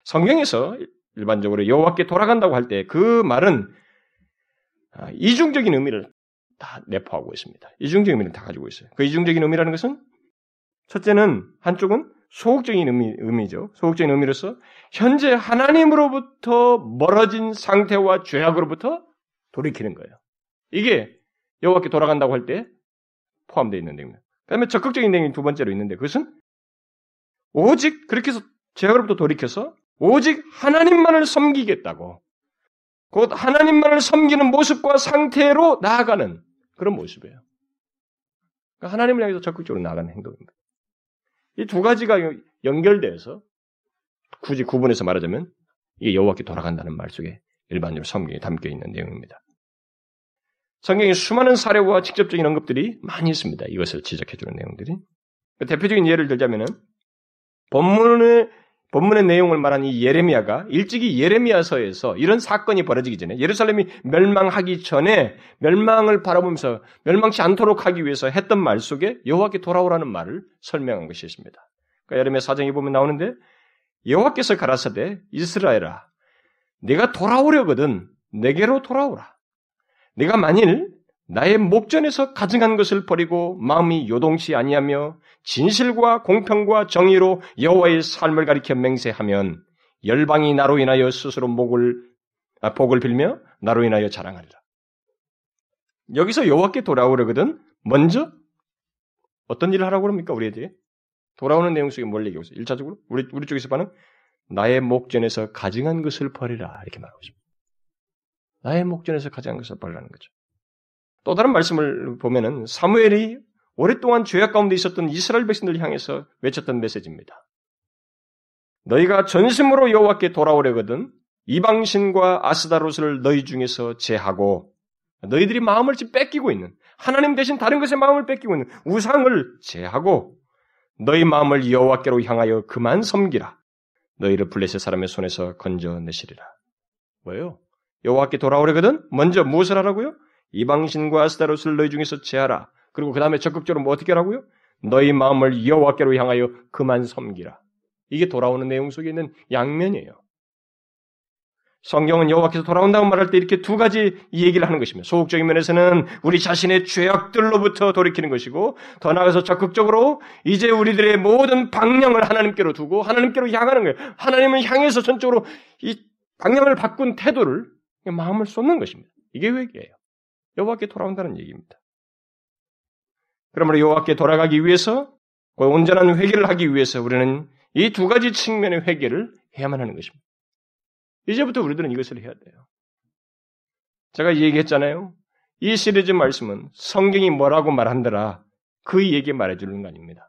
성경에서 일반적으로 여호와께 돌아간다고 할 때 그 말은 아, 이중적인 의미를 다 내포하고 있습니다. 이중적인 의미를 다 가지고 있어요. 그 이중적인 의미라는 것은 첫째는 한쪽은 소극적인 의미, 의미죠. 소극적인 의미로서 현재 하나님으로부터 멀어진 상태와 죄악으로부터 돌이키는 거예요. 이게 여호와께 돌아간다고 할 때 포함되어 있는 내용입니다. 그다음에 적극적인 내용이 두 번째로 있는데 그것은 오직 그렇게 해서 죄악으로부터 돌이켜서 오직 하나님만을 섬기겠다고 곧 하나님만을 섬기는 모습과 상태로 나아가는 그런 모습이에요. 그러니까 하나님을 향해서 적극적으로 나가는 행동입니다. 이 두 가지가 연결돼서 굳이 구분해서 말하자면 이게 여호와께 돌아간다는 말 속에 일반적으로 성경에 담겨 있는 내용입니다. 성경에 수많은 사례와 직접적인 언급들이 많이 있습니다. 이것을 지적해 주는 내용들이. 대표적인 예를 들자면은 본문의 본문의 내용을 말한 이 예레미야가 일찍이 예레미야서에서 이런 사건이 벌어지기 전에 예루살렘이 멸망하기 전에 멸망을 바라보면서 멸망치 않도록 하기 위해서 했던 말 속에 여호와께 돌아오라는 말을 설명한 것이 있습니다. 그러니까 예레미야 사정에 보면 나오는데 여호와께서 가라사대 이스라엘아 내가 돌아오려거든 내게로 돌아오라. 내가 만일 나의 목전에서 가증한 것을 버리고 마음이 요동치 아니하며 진실과 공평과 정의로 여호와의 삶을 가리켜 맹세하면 열방이 나로 인하여 스스로 목을 아, 복을 빌며 나로 인하여 자랑하리라. 여기서 여호와께 돌아오려거든 먼저 어떤 일을 하라고 그럽니까 우리에게? 돌아오는 내용 속에 뭘 얘기하고 있어요? 1차적으로 우리 우리 쪽에서 봐는 나의 목전에서 가증한 것을 버리라 이렇게 말하고 있습니다. 나의 목전에서 가증한 것을 버리라는 거죠. 또 다른 말씀을 보면은 사무엘이 오랫동안 죄악 가운데 있었던 이스라엘 백성들 향해서 외쳤던 메시지입니다. 너희가 전심으로 여호와께 돌아오려거든 이방신과 아스다로스를 너희 중에서 제하고 너희들이 마음을 지금 뺏기고 있는 하나님 대신 다른 것에 마음을 뺏기고 있는 우상을 제하고 너희 마음을 여호와께로 향하여 그만 섬기라. 너희를 블레셋 사람의 손에서 건져내시리라. 뭐예요? 여호와께 돌아오려거든 먼저 무엇을 하라고요? 이방신과 아스다로스를 너희 중에서 제하라. 그리고 그 다음에 적극적으로 뭐 어떻게 하라고요? 너희 마음을 여호와께로 향하여 그만 섬기라. 이게 돌아오는 내용 속에 있는 양면이에요. 성경은 여호와께서 돌아온다고 말할 때 이렇게 두 가지 얘기를 하는 것입니다. 소극적인 면에서는 우리 자신의 죄악들로부터 돌이키는 것이고 더 나아가서 적극적으로 이제 우리들의 모든 방향을 하나님께로 두고 하나님께로 향하는 거예요. 하나님을 향해서 전적으로 이 방향을 바꾼 태도를 마음을 쏟는 것입니다. 이게 회개예요. 여호와께 돌아온다는 얘기입니다. 그러므로 여호와께 돌아가기 위해서 온전한 회개를 하기 위해서 우리는 이 두 가지 측면의 회개를 해야만 하는 것입니다. 이제부터 우리들은 이것을 해야 돼요. 제가 얘기했잖아요. 이 시리즈 말씀은 성경이 뭐라고 말한더라 그 얘기 말해주는 거 아닙니다.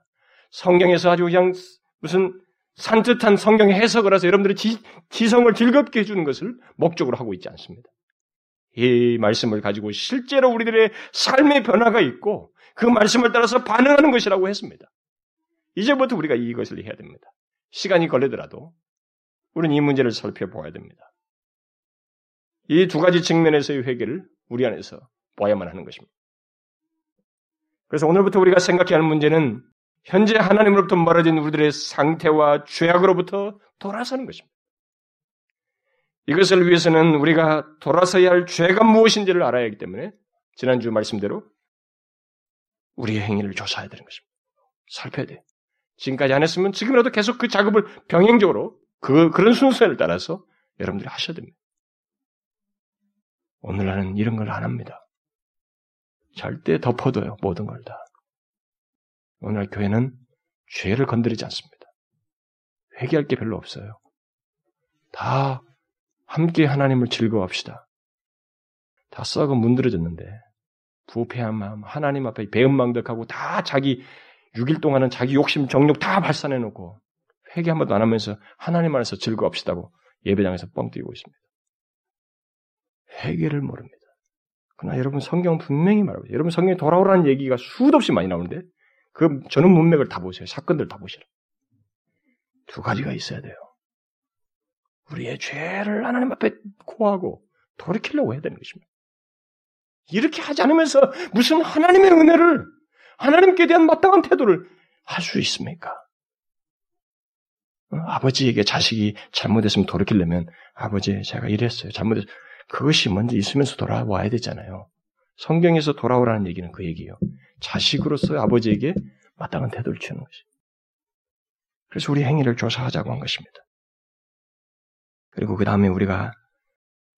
성경에서 아주 그냥 무슨 산뜻한 성경의 해석을 해서 여러분들의 지, 지성을 즐겁게 해주는 것을 목적으로 하고 있지 않습니다. 이 말씀을 가지고 실제로 우리들의 삶의 변화가 있고 그 말씀을 따라서 반응하는 것이라고 했습니다. 이제부터 우리가 이것을 해야 됩니다. 시간이 걸리더라도 우리는 이 문제를 살펴보아야 됩니다. 이 두 가지 측면에서의 회개를 우리 안에서 보아야만 하는 것입니다. 그래서 오늘부터 우리가 생각해야 할 문제는 현재 하나님으로부터 멀어진 우리들의 상태와 죄악으로부터 돌아서는 것입니다. 이것을 위해서는 우리가 돌아서야 할 죄가 무엇인지를 알아야 하기 때문에 지난주 말씀대로 우리의 행위를 조사해야 되는 것입니다. 살펴야 돼요. 지금까지 안 했으면 지금이라도 계속 그 작업을 병행적으로 그, 그런 순서를 따라서 여러분들이 하셔야 됩니다. 오늘날은 이런 걸 안 합니다. 절대 덮어둬요. 모든 걸 다. 오늘 교회는 죄를 건드리지 않습니다. 회개할 게 별로 없어요. 다 함께 하나님을 즐거워합시다. 다 썩어 문드러졌는데 부패한 마음, 하나님 앞에 배은망덕하고 다 자기 6일 동안은 자기 욕심, 정욕 다 발산해 놓고 회개 한 번도 안 하면서 하나님 안에서 즐거워합시다고 예배장에서 뻥 뛰고 있습니다. 회개를 모릅니다. 그러나 여러분 성경 분명히 말하고 여러분 성경에 돌아오라는 얘기가 수도 없이 많이 나오는데 그 저는 문맥을 다 보세요. 사건들 다 보시라. 두 가지가 있어야 돼요. 우리의 죄를 하나님 앞에 고하고 돌이키려고 해야 되는 것입니다. 이렇게 하지 않으면서 무슨 하나님의 은혜를 하나님께 대한 마땅한 태도를 할 수 있습니까? 어, 아버지에게 자식이 잘못했으면 돌이키려면 아버지 제가 이랬어요. 잘못했 그것이 먼저 있으면서 돌아와야 되잖아요. 성경에서 돌아오라는 얘기는 그 얘기예요. 자식으로서 아버지에게 마땅한 태도를 취하는 것이. 그래서 우리 행위를 조사하자고 한 것입니다. 그리고 그 다음에 우리가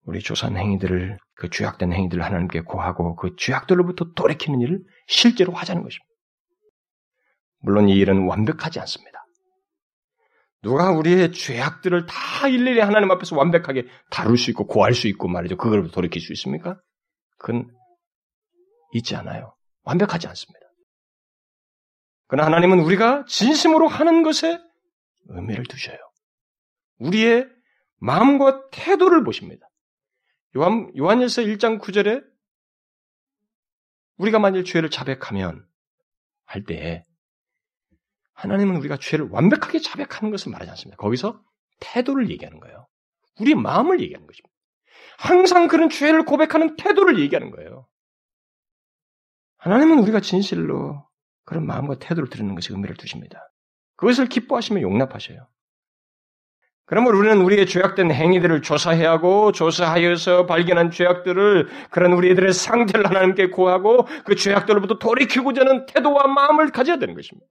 우리 조사한 행위들을 그 죄악된 행위들을 하나님께 고하고 그 죄악들로부터 돌이키는 일을 실제로 하자는 것입니다. 물론 이 일은 완벽하지 않습니다. 누가 우리의 죄악들을 다 일일이 하나님 앞에서 완벽하게 다룰 수 있고 고할 수 있고 말이죠. 그걸 돌이킬 수 있습니까? 그건 있지 않아요. 완벽하지 않습니다. 그러나 하나님은 우리가 진심으로 하는 것에 의미를 두셔요. 우리의 마음과 태도를 보십니다. 요한, 요한일서 1장 9절에 우리가 만일 죄를 자백하면 할 때 하나님은 우리가 죄를 완벽하게 자백하는 것을 말하지 않습니다. 거기서 태도를 얘기하는 거예요. 우리의 마음을 얘기하는 것입니다. 항상 그런 죄를 고백하는 태도를 얘기하는 거예요. 하나님은 우리가 진실로 그런 마음과 태도를 드리는 것에 의미를 두십니다. 그것을 기뻐하시며 용납하셔요. 그러므로 우리는 우리의 죄악된 행위들을 조사해야 하고 조사하여서 발견한 죄악들을 그런 우리들의 상태를 하나님께 구하고 그 죄악들로부터 돌이키고자 하는 태도와 마음을 가져야 되는 것입니다.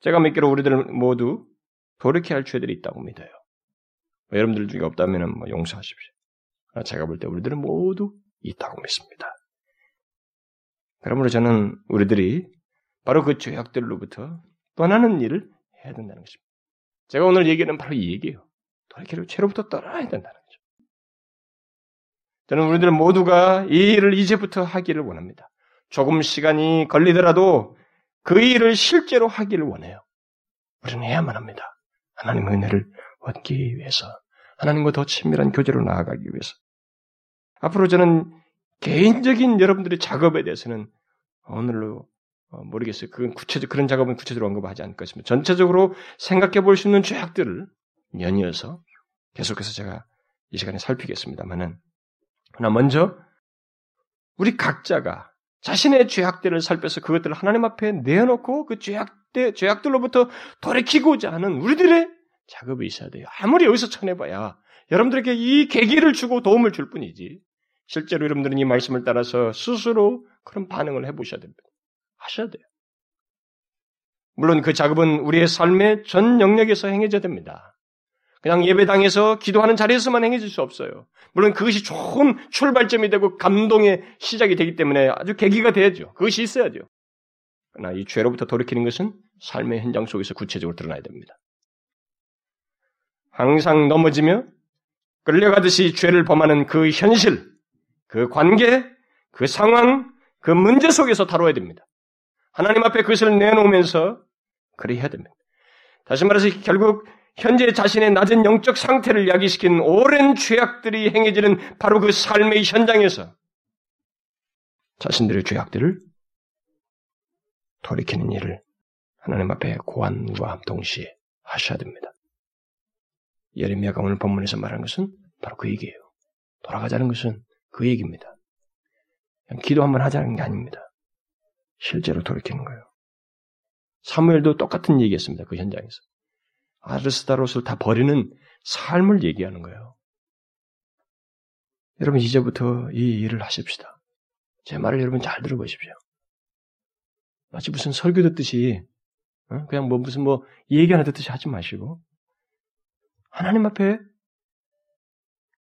제가 믿기로 우리들 모두 돌이켜야 할 죄들이 있다고 믿어요. 뭐 여러분들 중에 없다면 뭐 용서하십시오. 제가 볼 때 우리들은 모두 있다고 믿습니다. 그러므로 저는 우리들이 바로 그 죄악들로부터 떠나는 일을 해야 된다는 것입니다. 제가 오늘 얘기하는 바로 이 얘기예요. 돌이키고 죄로부터 떠나야 된다는 거죠. 저는 우리들 모두가 이 일을 이제부터 하기를 원합니다. 조금 시간이 걸리더라도 그 일을 실제로 하기를 원해요. 우리는 해야만 합니다. 하나님의 은혜를 얻기 위해서, 하나님과 더 친밀한 교제로 나아가기 위해서. 앞으로 저는 개인적인 여러분들의 작업에 대해서는 오늘로 어, 모르겠어요. 그건 구체적 그런 작업은 구체적으로 언급하지 않을 것입니다. 전체적으로 생각해 볼 수 있는 죄악들을 연이어서 계속해서 제가 이 시간에 살피겠습니다만은 하나 먼저 우리 각자가 자신의 죄악들을 살펴서 그것들을 하나님 앞에 내어놓고 그 죄악들 죄악들로부터 돌이키고자 하는 우리들의 작업이 있어야 돼요. 아무리 여기서 쳐내봐야 여러분들에게 이 계기를 주고 도움을 줄 뿐이지 실제로 여러분들은 이 말씀을 따라서 스스로 그런 반응을 해보셔야 됩니다. 하셔야 돼요. 물론 그 작업은 우리의 삶의 전 영역에서 행해져야 됩니다. 그냥 예배당에서 기도하는 자리에서만 행해질 수 없어요. 물론 그것이 좋은 출발점이 되고 감동의 시작이 되기 때문에 아주 계기가 돼야죠. 그것이 있어야죠. 그러나 이 죄로부터 돌이키는 것은 삶의 현장 속에서 구체적으로 드러나야 됩니다. 항상 넘어지며 끌려가듯이 죄를 범하는 그 현실, 그 관계, 그 상황, 그 문제 속에서 다뤄야 됩니다. 하나님 앞에 그것을 내놓으면서 그래 해야 됩니다. 다시 말해서 결국 현재 자신의 낮은 영적 상태를 야기시킨 오랜 죄악들이 행해지는 바로 그 삶의 현장에서 자신들의 죄악들을 돌이키는 일을 하나님 앞에 고안과 동시에 하셔야 됩니다. 예레미야가 오늘 본문에서 말하는 것은 바로 그 얘기예요. 돌아가자는 것은 그 얘기입니다. 기도 한번 하자는 게 아닙니다. 실제로 돌이키는 거예요. 사무엘도 똑같은 얘기했습니다. 그 현장에서. 아르스다롯을 다 버리는 삶을 얘기하는 거예요. 여러분 이제부터 이 일을 하십시다. 제 말을 여러분 잘 들어보십시오. 마치 무슨 설교 듣듯이 어? 그냥 뭐 무슨 뭐 얘기 하나 듣듯이 하지 마시고 하나님 앞에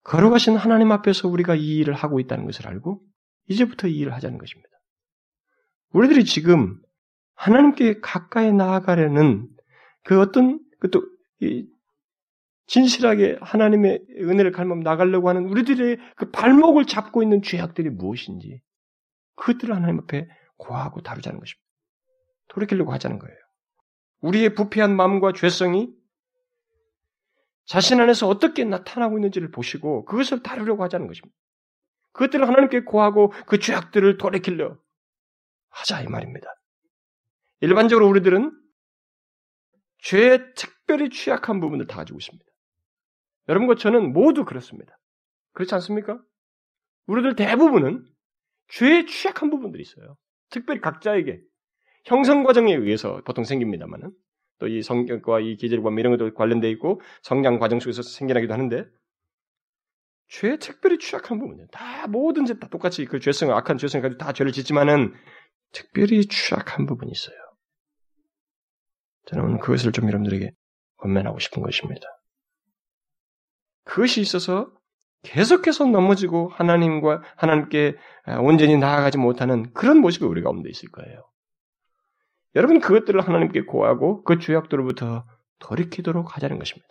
걸어가신 하나님 앞에서 우리가 이 일을 하고 있다는 것을 알고 이제부터 이 일을 하자는 것입니다. 우리들이 지금 하나님께 가까이 나아가려는 그 어떤 그또 진실하게 하나님의 은혜를 갈망 나가려고 하는 우리들의 그 발목을 잡고 있는 죄악들이 무엇인지 그것들을 하나님 앞에 고하고 다루자는 것입니다. 돌이키려고 하자는 거예요. 우리의 부패한 마음과 죄성이 자신 안에서 어떻게 나타나고 있는지를 보시고 그것을 다루려고 하자는 것입니다. 그것들을 하나님께 고하고 그 죄악들을 돌이키려 하자 이 말입니다. 일반적으로 우리들은 죄에 특별히 취약한 부분을 다 가지고 있습니다. 여러분과 저는 모두 그렇습니다. 그렇지 않습니까? 우리들 대부분은 죄에 취약한 부분들이 있어요. 특별히 각자에게 형성 과정에 의해서 보통 생깁니다만은 또 이 성격과 이 기질과 뭐 이런 것도 관련돼 있고 성장 과정 속에서 생겨나기도 하는데 죄에 특별히 취약한 부분이에요. 다 뭐든지 다 똑같이 그 죄성을 악한 죄성을 가지고 다 죄를 짓지만은 특별히 취약한 부분이 있어요. 저는 그것을 좀 여러분들에게 권면하고 싶은 것입니다. 그것이 있어서 계속해서 넘어지고 하나님과 하나님께 온전히 나아가지 못하는 그런 모습이 우리 가운데 있을 거예요. 여러분 그것들을 하나님께 고하고 그 죄악들로부터 돌이키도록 하자는 것입니다.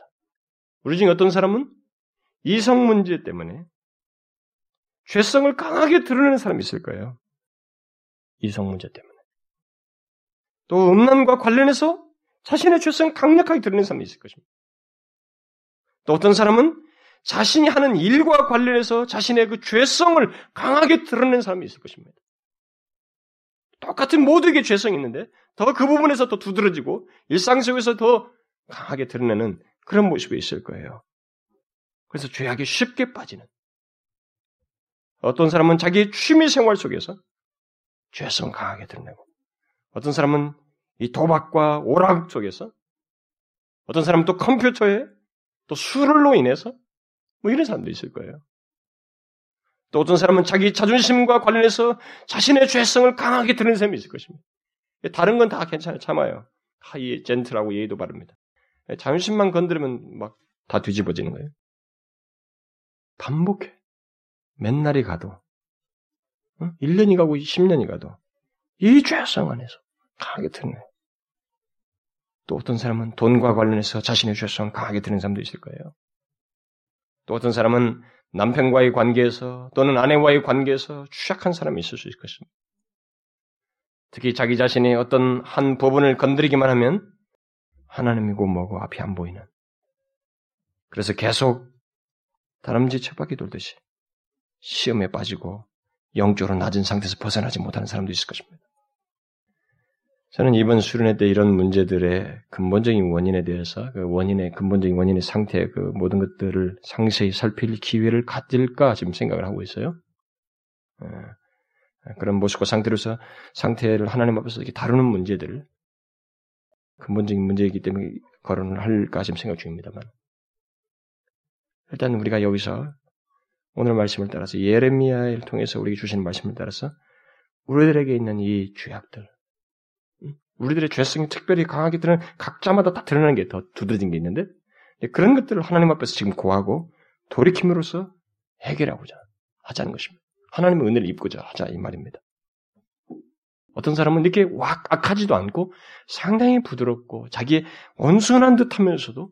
우리 중에 어떤 사람은 이성 문제 때문에 죄성을 강하게 드러내는 사람이 있을 거예요. 이성 문제 때문에. 또 음란과 관련해서 자신의 죄성을 강력하게 드러내는 사람이 있을 것입니다. 또 어떤 사람은 자신이 하는 일과 관련해서 자신의 그 죄성을 강하게 드러내는 사람이 있을 것입니다. 똑같은 모두에게 죄성이 있는데 더 그 부분에서 더 두드러지고 일상 속에서 더 강하게 드러내는 그런 모습이 있을 거예요. 그래서 죄악에 쉽게 빠지는 어떤 사람은 자기 취미 생활 속에서 죄성 강하게 드러내고 어떤 사람은 이 도박과 오락 속에서 어떤 사람은 또 컴퓨터에 또 술로 인해서 뭐 이런 사람도 있을 거예요. 또 어떤 사람은 자기 자존심과 관련해서 자신의 죄성을 강하게 드러내는 사람이 있을 것입니다. 다른 건 다 괜찮아요. 참아요. 다이 젠틀하고 예의도 바릅니다. 자존심만 건드리면 막 다 뒤집어지는 거예요. 반복해. 맨날이 가도, 응? 1년이 가고 10년이 가도, 이 죄성 안에서 강하게 드러내. 또 어떤 사람은 돈과 관련해서 자신의 죄성 강하게 드는 사람도 있을 거예요. 또 어떤 사람은 남편과의 관계에서 또는 아내와의 관계에서 취약한 사람이 있을 수 있을 것입니다. 특히 자기 자신의 어떤 한 부분을 건드리기만 하면 하나님이고 뭐고 앞이 안 보이는. 그래서 계속 다람쥐 쳇바퀴 돌듯이 시험에 빠지고 영적으로 낮은 상태에서 벗어나지 못하는 사람도 있을 것입니다. 저는 이번 수련회 때 이런 문제들의 근본적인 원인에 대해서 그 원인의 근본적인 원인의 상태 그 모든 것들을 상세히 살필 기회를 가질까 지금 생각을 하고 있어요. 예. 그런 모습과 상태로서 상태를 하나님 앞에서 이렇게 다루는 문제들을 근본적인 문제이기 때문에 거론을 할까 지금 생각 중입니다만 일단 우리가 여기서 오늘 말씀을 따라서 예레미야를 통해서 우리에게 주시는 말씀을 따라서 우리들에게 있는 이 죄악들 우리들의 죄성이 특별히 강하게 드러나는 각자마다 다 드러나는 게 더 두드러진 게 있는데 그런 것들을 하나님 앞에서 지금 고하고 돌이킴으로써 해결하고자 하자는 것입니다. 하나님의 은혜를 입고자 하자 이 말입니다. 어떤 사람은 이렇게 왁 악하지도 않고 상당히 부드럽고 자기의 온순한 듯 하면서도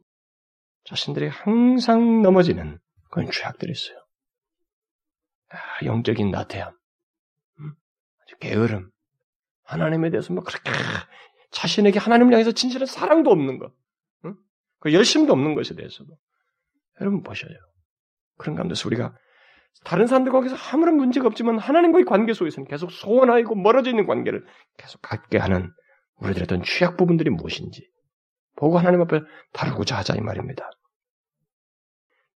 자신들이 항상 넘어지는 그런 죄악들이 있어요. 아, 영적인 나태함, 음? 게으름, 하나님에 대해서 막 그렇게 자신에게 하나님을 향해서 진실한 사랑도 없는 것, 응? 그 열심도 없는 것에 대해서도 여러분 보셔요. 그런 가운데서 우리가 다른 사람들과 거기서 아무런 문제가 없지만 하나님과의 관계 속에서는 계속 소원하고 멀어져 있는 관계를 계속 갖게 하는 우리들의 어떤 취약 부분들이 무엇인지 보고 하나님 앞에 다루고자 하자 이 말입니다.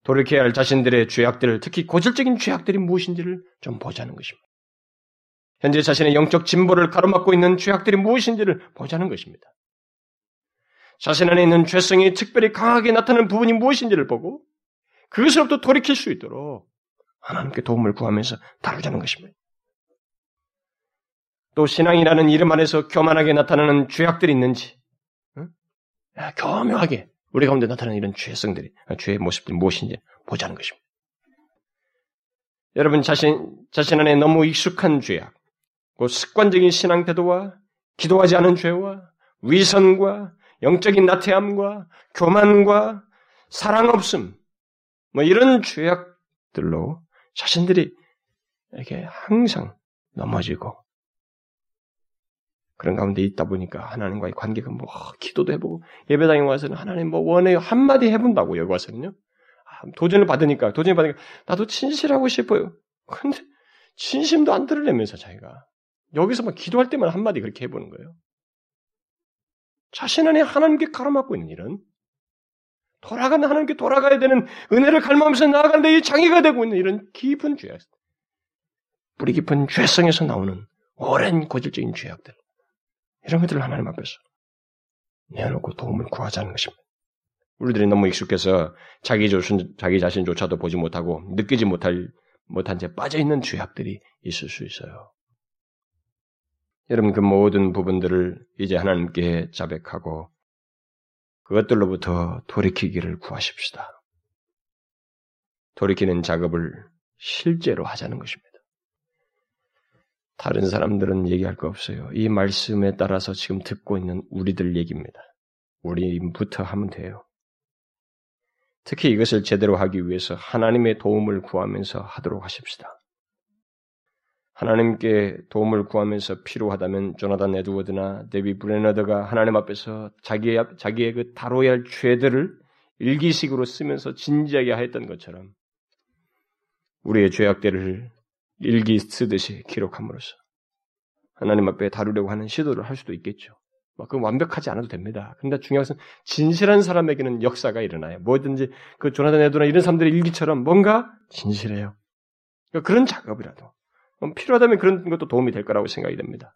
돌이켜야 할 자신들의 죄악들, 특히 고질적인 죄악들이 무엇인지를 좀 보자는 것입니다. 현재 자신의 영적 진보를 가로막고 있는 죄악들이 무엇인지를 보자는 것입니다. 자신 안에 있는 죄성이 특별히 강하게 나타나는 부분이 무엇인지를 보고 그것으로부터 돌이킬 수 있도록 하나님께 도움을 구하면서 다루자는 것입니다. 또 신앙이라는 이름 안에서 교만하게 나타나는 죄악들이 있는지, 응? 교묘하게 우리 가운데 나타나는 이런 죄성들이, 죄의 모습들이 무엇인지 보자는 것입니다. 여러분 자신, 자신 안에 너무 익숙한 죄악, 그 습관적인 신앙 태도와 기도하지 않은 죄와 위선과 영적인 나태함과 교만과 사랑 없음, 뭐 이런 죄악들로 자신들이 이렇게 항상 넘어지고 그런 가운데 있다 보니까 하나님과의 관계가 뭐 기도도 해보고 예배당에 와서는 하나님 뭐 원해요 한마디 해본다고 여기 와서는요. 아, 도전을 받으니까 도전을 받으니까 나도 진실하고 싶어요. 근데 진심도 안 들으려면서 자기가 여기서 막 기도할 때만 한마디 그렇게 해보는 거예요. 자신 안에 하나님께 가로막고 있는 일은 돌아가는 하나님께 돌아가야 되는 은혜를 갈망하면서 나아가는데 이 장애가 되고 있는 이런 깊은 죄악, 뿌리 깊은 죄성에서 나오는 오랜 고질적인 죄악들, 이런 것들을 하나님 앞에서 내어놓고 도움을 구하자는 것입니다. 우리들이 너무 익숙해서 자기 조순, 자기 자신조차도 보지 못하고 느끼지 못할 못한 채 빠져 있는 죄악들이 있을 수 있어요. 여러분 그 모든 부분들을 이제 하나님께 자백하고 그것들로부터 돌이키기를 구하십시다. 돌이키는 작업을 실제로 하자는 것입니다. 다른 사람들은 얘기할 거 없어요. 이 말씀에 따라서 지금 듣고 있는 우리들 얘기입니다. 우리부터 하면 돼요. 특히 이것을 제대로 하기 위해서 하나님의 도움을 구하면서 하도록 하십시다. 하나님께 도움을 구하면서 필요하다면 조나단 에드워드나 데비 브레너드가 하나님 앞에서 자기의, 자기의 그 다뤄야 할 죄들을 일기식으로 쓰면서 진지하게 하였던 것처럼 우리의 죄악들을 일기 쓰듯이 기록함으로써 하나님 앞에 다루려고 하는 시도를 할 수도 있겠죠. 그 완벽하지 않아도 됩니다. 그런데 중요한 것은 진실한 사람에게는 역사가 일어나요. 뭐든지 그 조나단 에드나 이런 사람들의 일기처럼 뭔가 진실해요. 그러니까 그런 작업이라도 필요하다면 그런 것도 도움이 될 거라고 생각이 됩니다.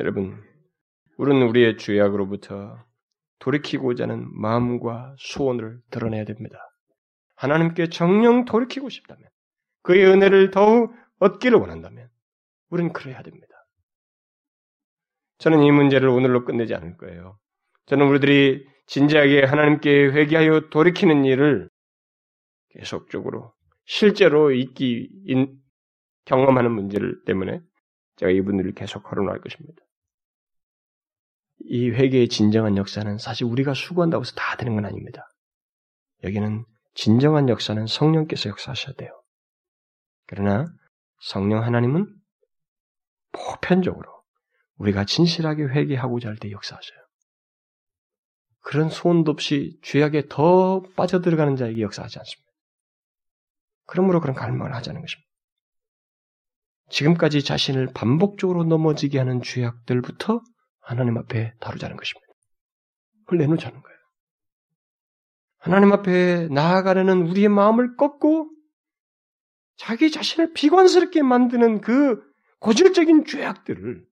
여러분, 우리는 우리의 죄악으로부터 돌이키고자 하는 마음과 소원을 드러내야 됩니다. 하나님께 정령 돌이키고 싶다면, 그의 은혜를 더욱 얻기를 원한다면, 우리는 그래야 됩니다. 저는 이 문제를 오늘로 끝내지 않을 거예요. 저는 우리들이 진지하게 하나님께 회개하여 돌이키는 일을 계속적으로 실제로 있기 경험하는 문제를 때문에 제가 이분들을 계속 거론할 것입니다. 이 회개의 진정한 역사는 사실 우리가 수고한다고 해서 다 되는 건 아닙니다. 여기는 진정한 역사는 성령께서 역사하셔야 돼요. 그러나 성령 하나님은 보편적으로 우리가 진실하게 회개하고자 할 때 역사하셔요. 그런 소원도 없이 죄악에 더 빠져들어가는 자에게 역사하지 않습니다. 그러므로 그런 갈망을 하자는 것입니다. 지금까지 자신을 반복적으로 넘어지게 하는 죄악들부터 하나님 앞에 다루자는 것입니다. 그걸 내놓자는 거예요. 하나님 앞에 나아가려는 우리의 마음을 꺾고 자기 자신을 비관스럽게 만드는 그 고질적인 죄악들을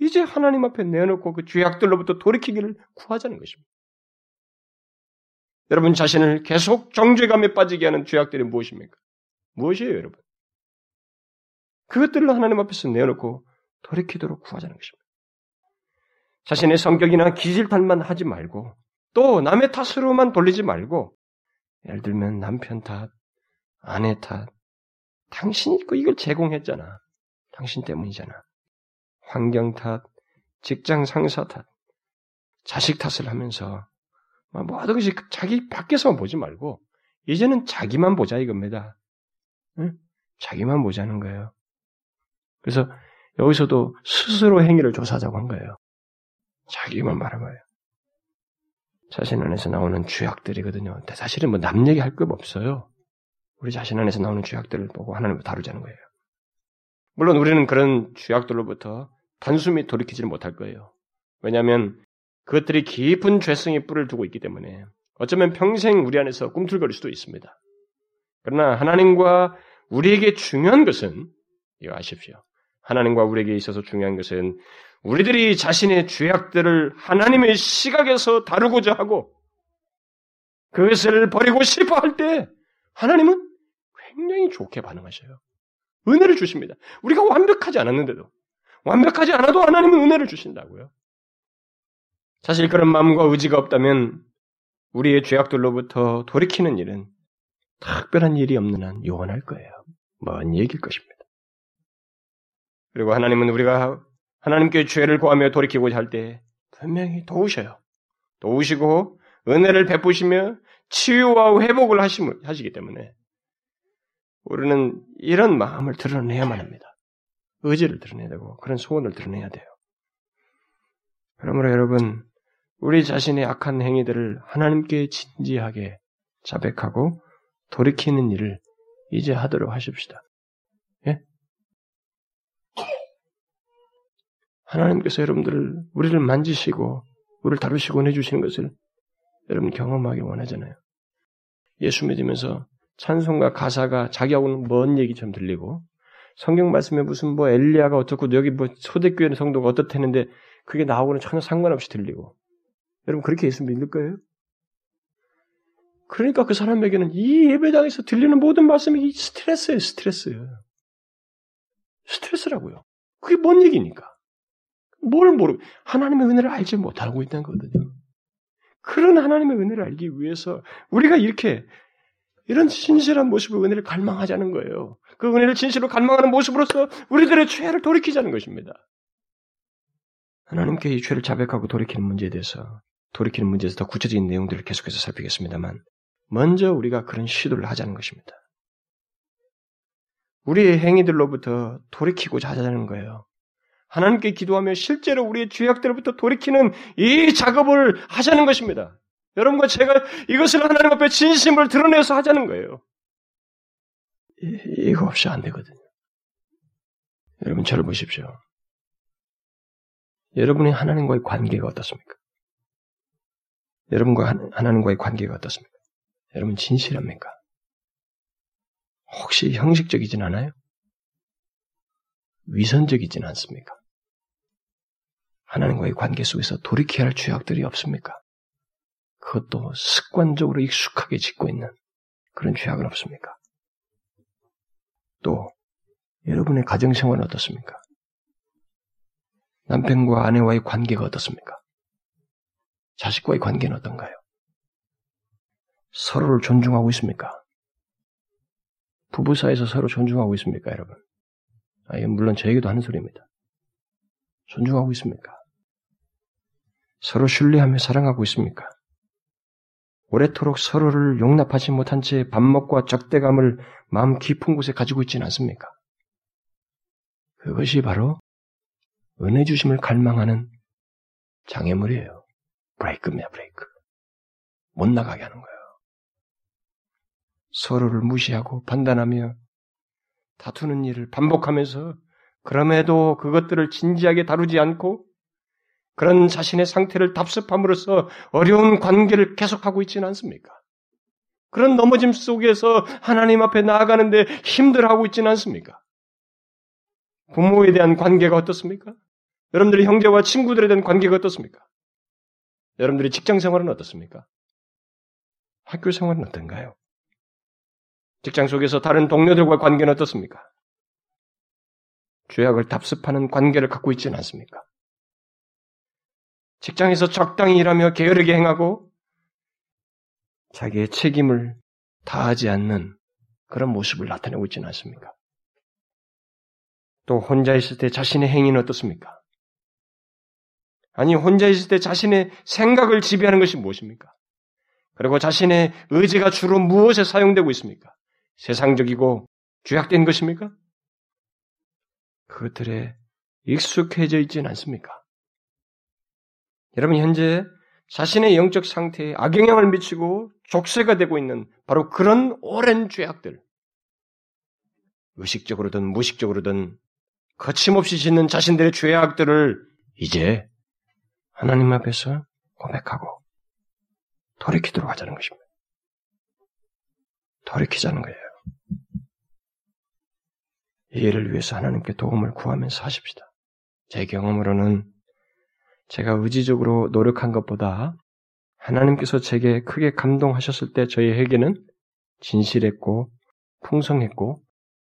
이제 하나님 앞에 내놓고 그 죄악들로부터 돌이키기를 구하자는 것입니다. 여러분 자신을 계속 정죄감에 빠지게 하는 죄악들이 무엇입니까? 무엇이에요, 여러분? 그것들을 하나님 앞에서 내어놓고 돌이키도록 구하자는 것입니다. 자신의 성격이나 기질탓만 하지 말고 또 남의 탓으로만 돌리지 말고 예를 들면 남편 탓, 아내 탓, 당신이 이걸 제공했잖아. 당신 때문이잖아. 환경 탓, 직장 상사 탓, 자식 탓을 하면서 모든 것이 자기 밖에서만 보지 말고 이제는 자기만 보자 이겁니다. 응? 자기만 보자는 거예요. 그래서 여기서도 스스로 행위를 조사하자고 한 거예요. 자기만 거예요. 자신 안에서 나오는 죄악들이거든요. 사실은 뭐 남 얘기할 것 없어요. 우리 자신 안에서 나오는 죄악들을 보고 하나님을 다루자는 거예요. 물론 우리는 그런 죄악들로부터 단숨에 돌이키지는 못할 거예요. 왜냐하면 그것들이 깊은 죄성의 뿔을 두고 있기 때문에 어쩌면 평생 우리 안에서 꿈틀거릴 수도 있습니다. 그러나 하나님과 우리에게 중요한 것은 이거 아십시오. 하나님과 우리에게 있어서 중요한 것은 우리들이 자신의 죄악들을 하나님의 시각에서 다루고자 하고 그것을 버리고 싶어 할 때 하나님은 굉장히 좋게 반응하셔요. 은혜를 주십니다. 우리가 완벽하지 않았는데도 완벽하지 않아도 하나님은 은혜를 주신다고요. 사실 그런 마음과 의지가 없다면 우리의 죄악들로부터 돌이키는 일은 특별한 일이 없는 한 요원할 거예요. 먼 얘기일 것입니다. 그리고 하나님은 우리가 하나님께 죄를 구하며 돌이키고자 할 때 분명히 도우셔요. 도우시고 은혜를 베푸시며 치유와 회복을 하시기 때문에 우리는 이런 마음을 드러내야만 합니다. 의지를 드러내야 되고 그런 소원을 드러내야 돼요. 그러므로 여러분 우리 자신의 악한 행위들을 하나님께 진지하게 자백하고 돌이키는 일을 이제 하도록 하십시다. 예? 하나님께서 여러분들을 우리를 만지시고 우리를 다루시고 해주시는 것을 여러분 경험하기 원하잖아요. 예수 믿으면서 찬송과 가사가 자기하고는 먼 얘기처럼 들리고 성경 말씀에 무슨 뭐 엘리야가 어떻고 여기 뭐 초대교회 성도가 어떻다는데 그게 나하고는 전혀 상관없이 들리고 여러분 그렇게 예수 믿을 거예요? 그러니까 그 사람에게는 이 예배당에서 들리는 모든 말씀이 스트레스예요, 스트레스. 스트레스라고요. 그게 뭔 얘기니까? 뭘 모르, 하나님의 은혜를 알지 못하고 있다는 거거든요. 그런 하나님의 은혜를 알기 위해서 우리가 이렇게 이런 진실한 모습의 은혜를 갈망하자는 거예요. 그 은혜를 진실로 갈망하는 모습으로서 우리들의 죄를 돌이키자는 것입니다. 하나님께 이 죄를 자백하고 돌이키는 문제에 대해서 돌이키는 문제에서 더 구체적인 내용들을 계속해서 살피겠습니다만 먼저 우리가 그런 시도를 하자는 것입니다. 우리의 행위들로부터 돌이키고자 하자는 거예요. 하나님께 기도하며 실제로 우리의 죄악들로부터 돌이키는 이 작업을 하자는 것입니다. 여러분과 제가 이것을 하나님 앞에 진심을 드러내서 하자는 거예요. 이, 거 없이 안 되거든요. 여러분 저를 보십시오. 여러분의 하나님과의 관계가 어떻습니까? 여러분과 하나님과의 관계가 어떻습니까? 여러분 진실합니까? 혹시 형식적이진 않아요? 위선적이진 않습니까? 하나님과의 관계 속에서 돌이켜야 할 죄악들이 없습니까? 그것도 습관적으로 익숙하게 짓고 있는 그런 죄악은 없습니까? 또 여러분의 가정생활은 어떻습니까? 남편과 아내와의 관계가 어떻습니까? 자식과의 관계는 어떤가요? 서로를 존중하고 있습니까? 부부 사이에서 서로 존중하고 있습니까, 여러분? 아, 이건 물론 저에게도 하는 소리입니다. 존중하고 있습니까? 서로 신뢰하며 사랑하고 있습니까? 오래도록 서로를 용납하지 못한 채 반목과 적대감을 마음 깊은 곳에 가지고 있지는 않습니까? 그것이 바로 은혜 주심을 갈망하는 장애물이에요. 브레이크입니다, 브레이크. 못 나가게 하는 거예요. 서로를 무시하고 판단하며 다투는 일을 반복하면서 그럼에도 그것들을 진지하게 다루지 않고 그런 자신의 상태를 답습함으로써 어려운 관계를 계속하고 있지는 않습니까? 그런 넘어짐 속에서 하나님 앞에 나아가는데 힘들어하고 있지는 않습니까? 부모에 대한 관계가 어떻습니까? 여러분들이 형제와 친구들에 대한 관계가 어떻습니까? 여러분들이 직장 생활은 어떻습니까? 학교 생활은 어떤가요? 직장 속에서 다른 동료들과 관계는 어떻습니까? 죄악을 답습하는 관계를 갖고 있지는 않습니까? 직장에서 적당히 일하며 게으르게 행하고 자기의 책임을 다하지 않는 그런 모습을 나타내고 있지는 않습니까? 또 혼자 있을 때 자신의 행위는 어떻습니까? 아니 혼자 있을 때 자신의 생각을 지배하는 것이 무엇입니까? 그리고 자신의 의지가 주로 무엇에 사용되고 있습니까? 세상적이고 죄악된 것입니까? 그것들에 익숙해져 있지는 않습니까? 여러분 현재 자신의 영적 상태에 악영향을 미치고 족쇄가 되고 있는 바로 그런 오랜 죄악들, 의식적으로든 무식적으로든 거침없이 짓는 자신들의 죄악들을 이제 하나님 앞에서 고백하고 돌이키도록 하자는 것입니다. 돌이키자는 거예요. 이 일을 위해서 하나님께 도움을 구하면서 하십시다. 제 경험으로는 제가 의지적으로 노력한 것보다 하나님께서 제게 크게 감동하셨을 때 저희 회개는 진실했고 풍성했고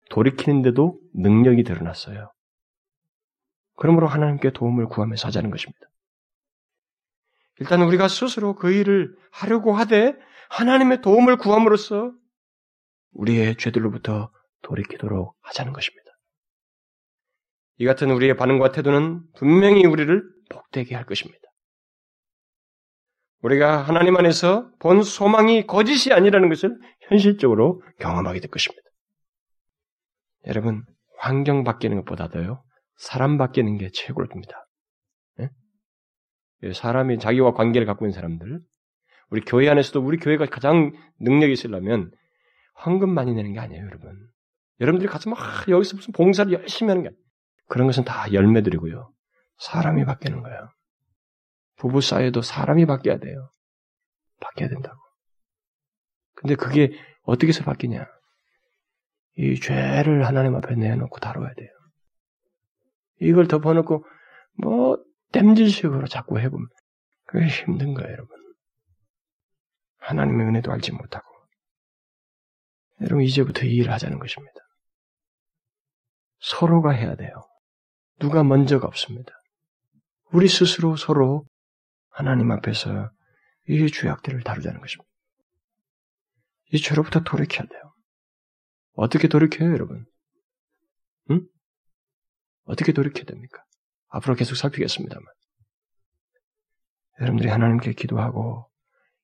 돌이키는데도 능력이 드러났어요. 그러므로 하나님께 도움을 구하면서 하자는 것입니다. 일단 우리가 스스로 그 일을 하려고 하되 하나님의 도움을 구함으로써 우리의 죄들로부터 돌이키도록 하자는 것입니다. 이 같은 우리의 반응과 태도는 분명히 우리를 복되게 할 것입니다. 우리가 하나님 안에서 본 소망이 거짓이 아니라는 것을 현실적으로 경험하게 될 것입니다. 여러분, 환경 바뀌는 것보다도요, 사람 바뀌는 게 최고입니다. 네? 사람이 자기와 관계를 갖고 있는 사람들, 우리 교회 안에서도 우리 교회가 가장 능력이 있으려면 황금 많이 내는 게 아니에요, 여러분. 여러분들이 가서 막 여기서 무슨 봉사를 열심히 하는 게 아니에요. 그런 것은 다 열매들이고요. 사람이 바뀌는 거예요. 부부 사이에도 사람이 바뀌어야 돼요. 바뀌어야 된다고. 근데 그게 어떻게 해서 바뀌냐? 이 죄를 하나님 앞에 내놓고 다뤄야 돼요. 이걸 덮어놓고 뭐 땜질식으로 자꾸 해보면 그게 힘든 거예요, 여러분. 하나님의 은혜도 알지 못하고. 여러분 이제부터 이 일을 하자는 것입니다. 서로가 해야 돼요. 누가 먼저가 없습니다. 우리 스스로 서로 하나님 앞에서 이 죄악들을 다루자는 것입니다. 이 죄로부터 돌이켜야 돼요. 어떻게 돌이켜요, 여러분? 응? 어떻게 돌이켜야 됩니까? 앞으로 계속 살피겠습니다만. 여러분들이 하나님께 기도하고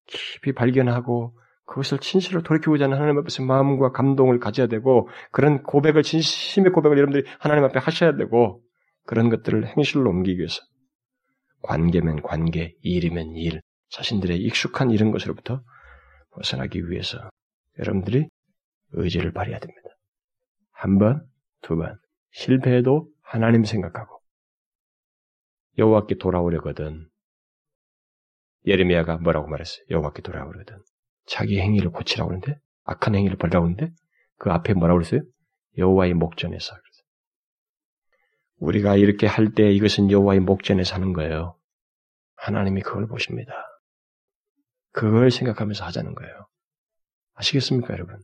깊이 발견하고 그것을 진실로 돌이키고자 하는 하나님 앞에서 마음과 감동을 가져야 되고 그런 고백을 진심의 고백을 여러분들이 하나님 앞에 하셔야 되고 그런 것들을 행실로 옮기기 위해서 관계면 관계, 일이면 일, 자신들의 익숙한 이런 것으로부터 벗어나기 위해서 여러분들이 의지를 발휘해야 됩니다. 한 번, 두 번, 실패해도 하나님 생각하고 여호와께 돌아오려거든. 예레미야가 뭐라고 말했어요? 여호와께 돌아오려거든. 자기 행위를 고치라고 하는데 악한 행위를 벌라고 하는데 그 앞에 뭐라고 그랬어요? 여호와의 목전에서 우리가 이렇게 할 때 이것은 여호와의 목전에서 하는 거예요. 하나님이 그걸 보십니다. 그걸 생각하면서 하자는 거예요. 아시겠습니까, 여러분?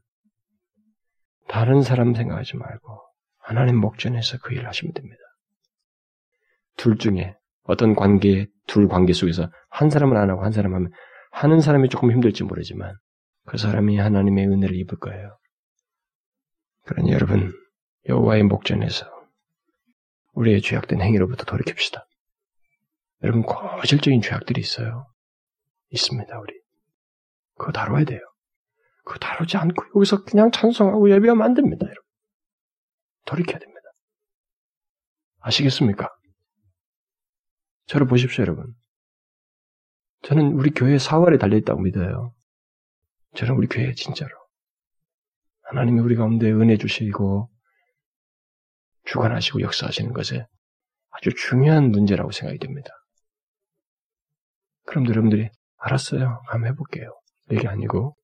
다른 사람 생각하지 말고 하나님 목전에서 그 일을 하시면 됩니다. 둘 중에 어떤 관계, 둘 관계 속에서 한 사람은 안 하고 한 사람 하면 하는 사람이 조금 힘들지 모르지만 그 사람이 하나님의 은혜를 입을 거예요. 그러니 여러분 여호와의 목전에서 우리의 죄악된 행위로부터 돌이킵시다. 여러분 거실적인 죄악들이 있어요. 있습니다 우리. 그거 다뤄야 돼요. 그거 다루지 않고 여기서 그냥 찬송하고 예배하면 안 됩니다. 여러분. 돌이켜야 됩니다. 아시겠습니까? 저를 보십시오 여러분. 저는 우리 교회 사활에 달려있다고 믿어요. 저는 우리 교회 진짜로. 하나님이 우리 가운데 은혜 주시고 주관하시고 역사하시는 것에 아주 중요한 문제라고 생각이 됩니다. 그럼 여러분들이 알았어요. 한번 해볼게요. 이게 아니고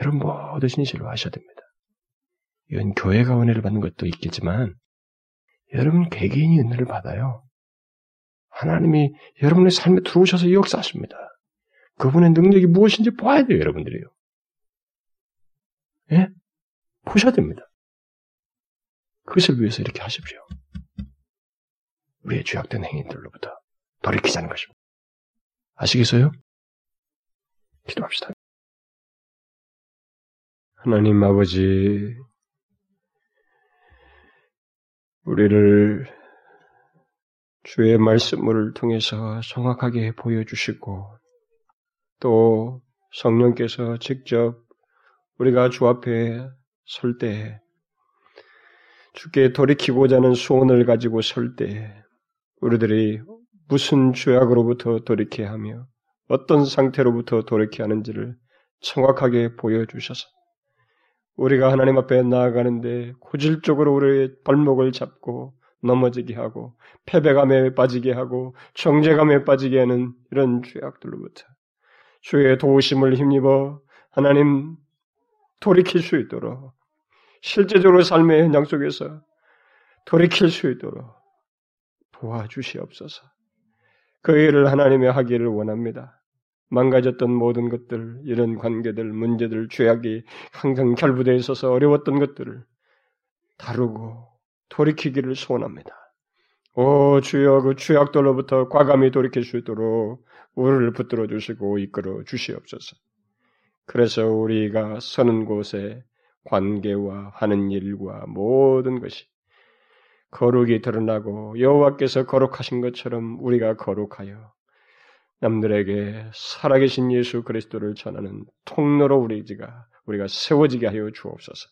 여러분 모두 진실로 하셔야 됩니다. 이건 교회가 은혜를 받는 것도 있겠지만 여러분 개개인이 은혜를 받아요. 하나님이 여러분의 삶에 들어오셔서 역사하십니다. 그분의 능력이 무엇인지 봐야 돼요, 여러분들이요. 예? 보셔야 됩니다. 그것을 위해서 이렇게 하십시오. 우리의 죄악된 행위들로부터 돌이키자는 것입니다. 아시겠어요? 기도합시다. 하나님 아버지, 우리를 주의 말씀을 통해서 정확하게 보여주시고 또 성령께서 직접 우리가 주 앞에 설 때 주께 돌이키고자 하는 소원을 가지고 설때 우리들이 무슨 죄악으로부터 돌이켜야 하며 어떤 상태로부터 돌이켜야 하는지를 정확하게 보여주셔서 우리가 하나님 앞에 나아가는데 고질적으로 우리의 발목을 잡고 넘어지게 하고 패배감에 빠지게 하고 정죄감에 빠지게 하는 이런 죄악들로부터 주의 도우심을 힘입어 하나님 돌이킬 수 있도록 실제적으로 삶의 현장 속에서 돌이킬 수 있도록 도와주시옵소서. 그 일을 하나님이 하기를 원합니다. 망가졌던 모든 것들, 이런 관계들, 문제들, 죄악이 항상 결부되어 있어서 어려웠던 것들을 다루고 돌이키기를 소원합니다. 오 주여 그 죄악들로부터 과감히 돌이킬 수 있도록 우리를 붙들어 주시고 이끌어 주시옵소서. 그래서 우리가 서는 곳에 관계와 하는 일과 모든 것이 거룩이 드러나고 여호와께서 거룩하신 것처럼 우리가 거룩하여 남들에게 살아계신 예수 그리스도를 전하는 통로로 우리가 우리가 세워지게 하여 주옵소서.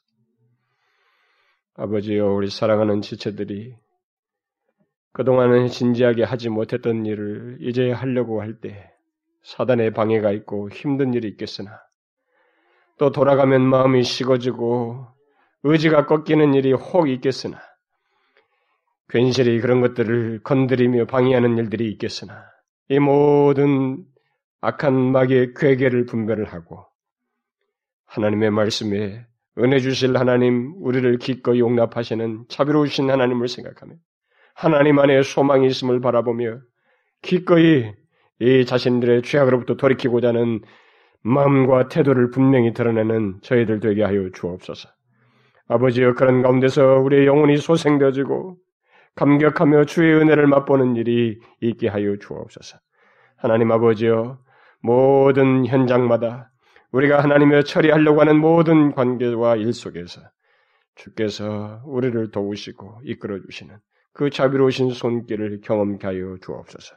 아버지여 우리 사랑하는 지체들이 그동안은 진지하게 하지 못했던 일을 이제 하려고 할 때 사단의 방해가 있고 힘든 일이 있겠으나 또 돌아가면 마음이 식어지고 의지가 꺾이는 일이 혹 있겠으나 괜시리 그런 것들을 건드리며 방해하는 일들이 있겠으나 이 모든 악한 마귀의 괴계를 분별을 하고 하나님의 말씀에 은혜 주실 하나님 우리를 기꺼이 용납하시는 자비로우신 하나님을 생각하며 하나님 안에 소망이 있음을 바라보며 기꺼이 이 자신들의 죄악으로부터 돌이키고자 하는 마음과 태도를 분명히 드러내는 저희들 되게 하여 주옵소서. 아버지여 그런 가운데서 우리의 영혼이 소생되어지고 감격하며 주의 은혜를 맛보는 일이 있게 하여 주옵소서. 하나님 아버지여 모든 현장마다 우리가 하나님의 처리하려고 하는 모든 관계와 일 속에서 주께서 우리를 도우시고 이끌어 주시는 그 자비로우신 손길을 경험케 하여 주옵소서.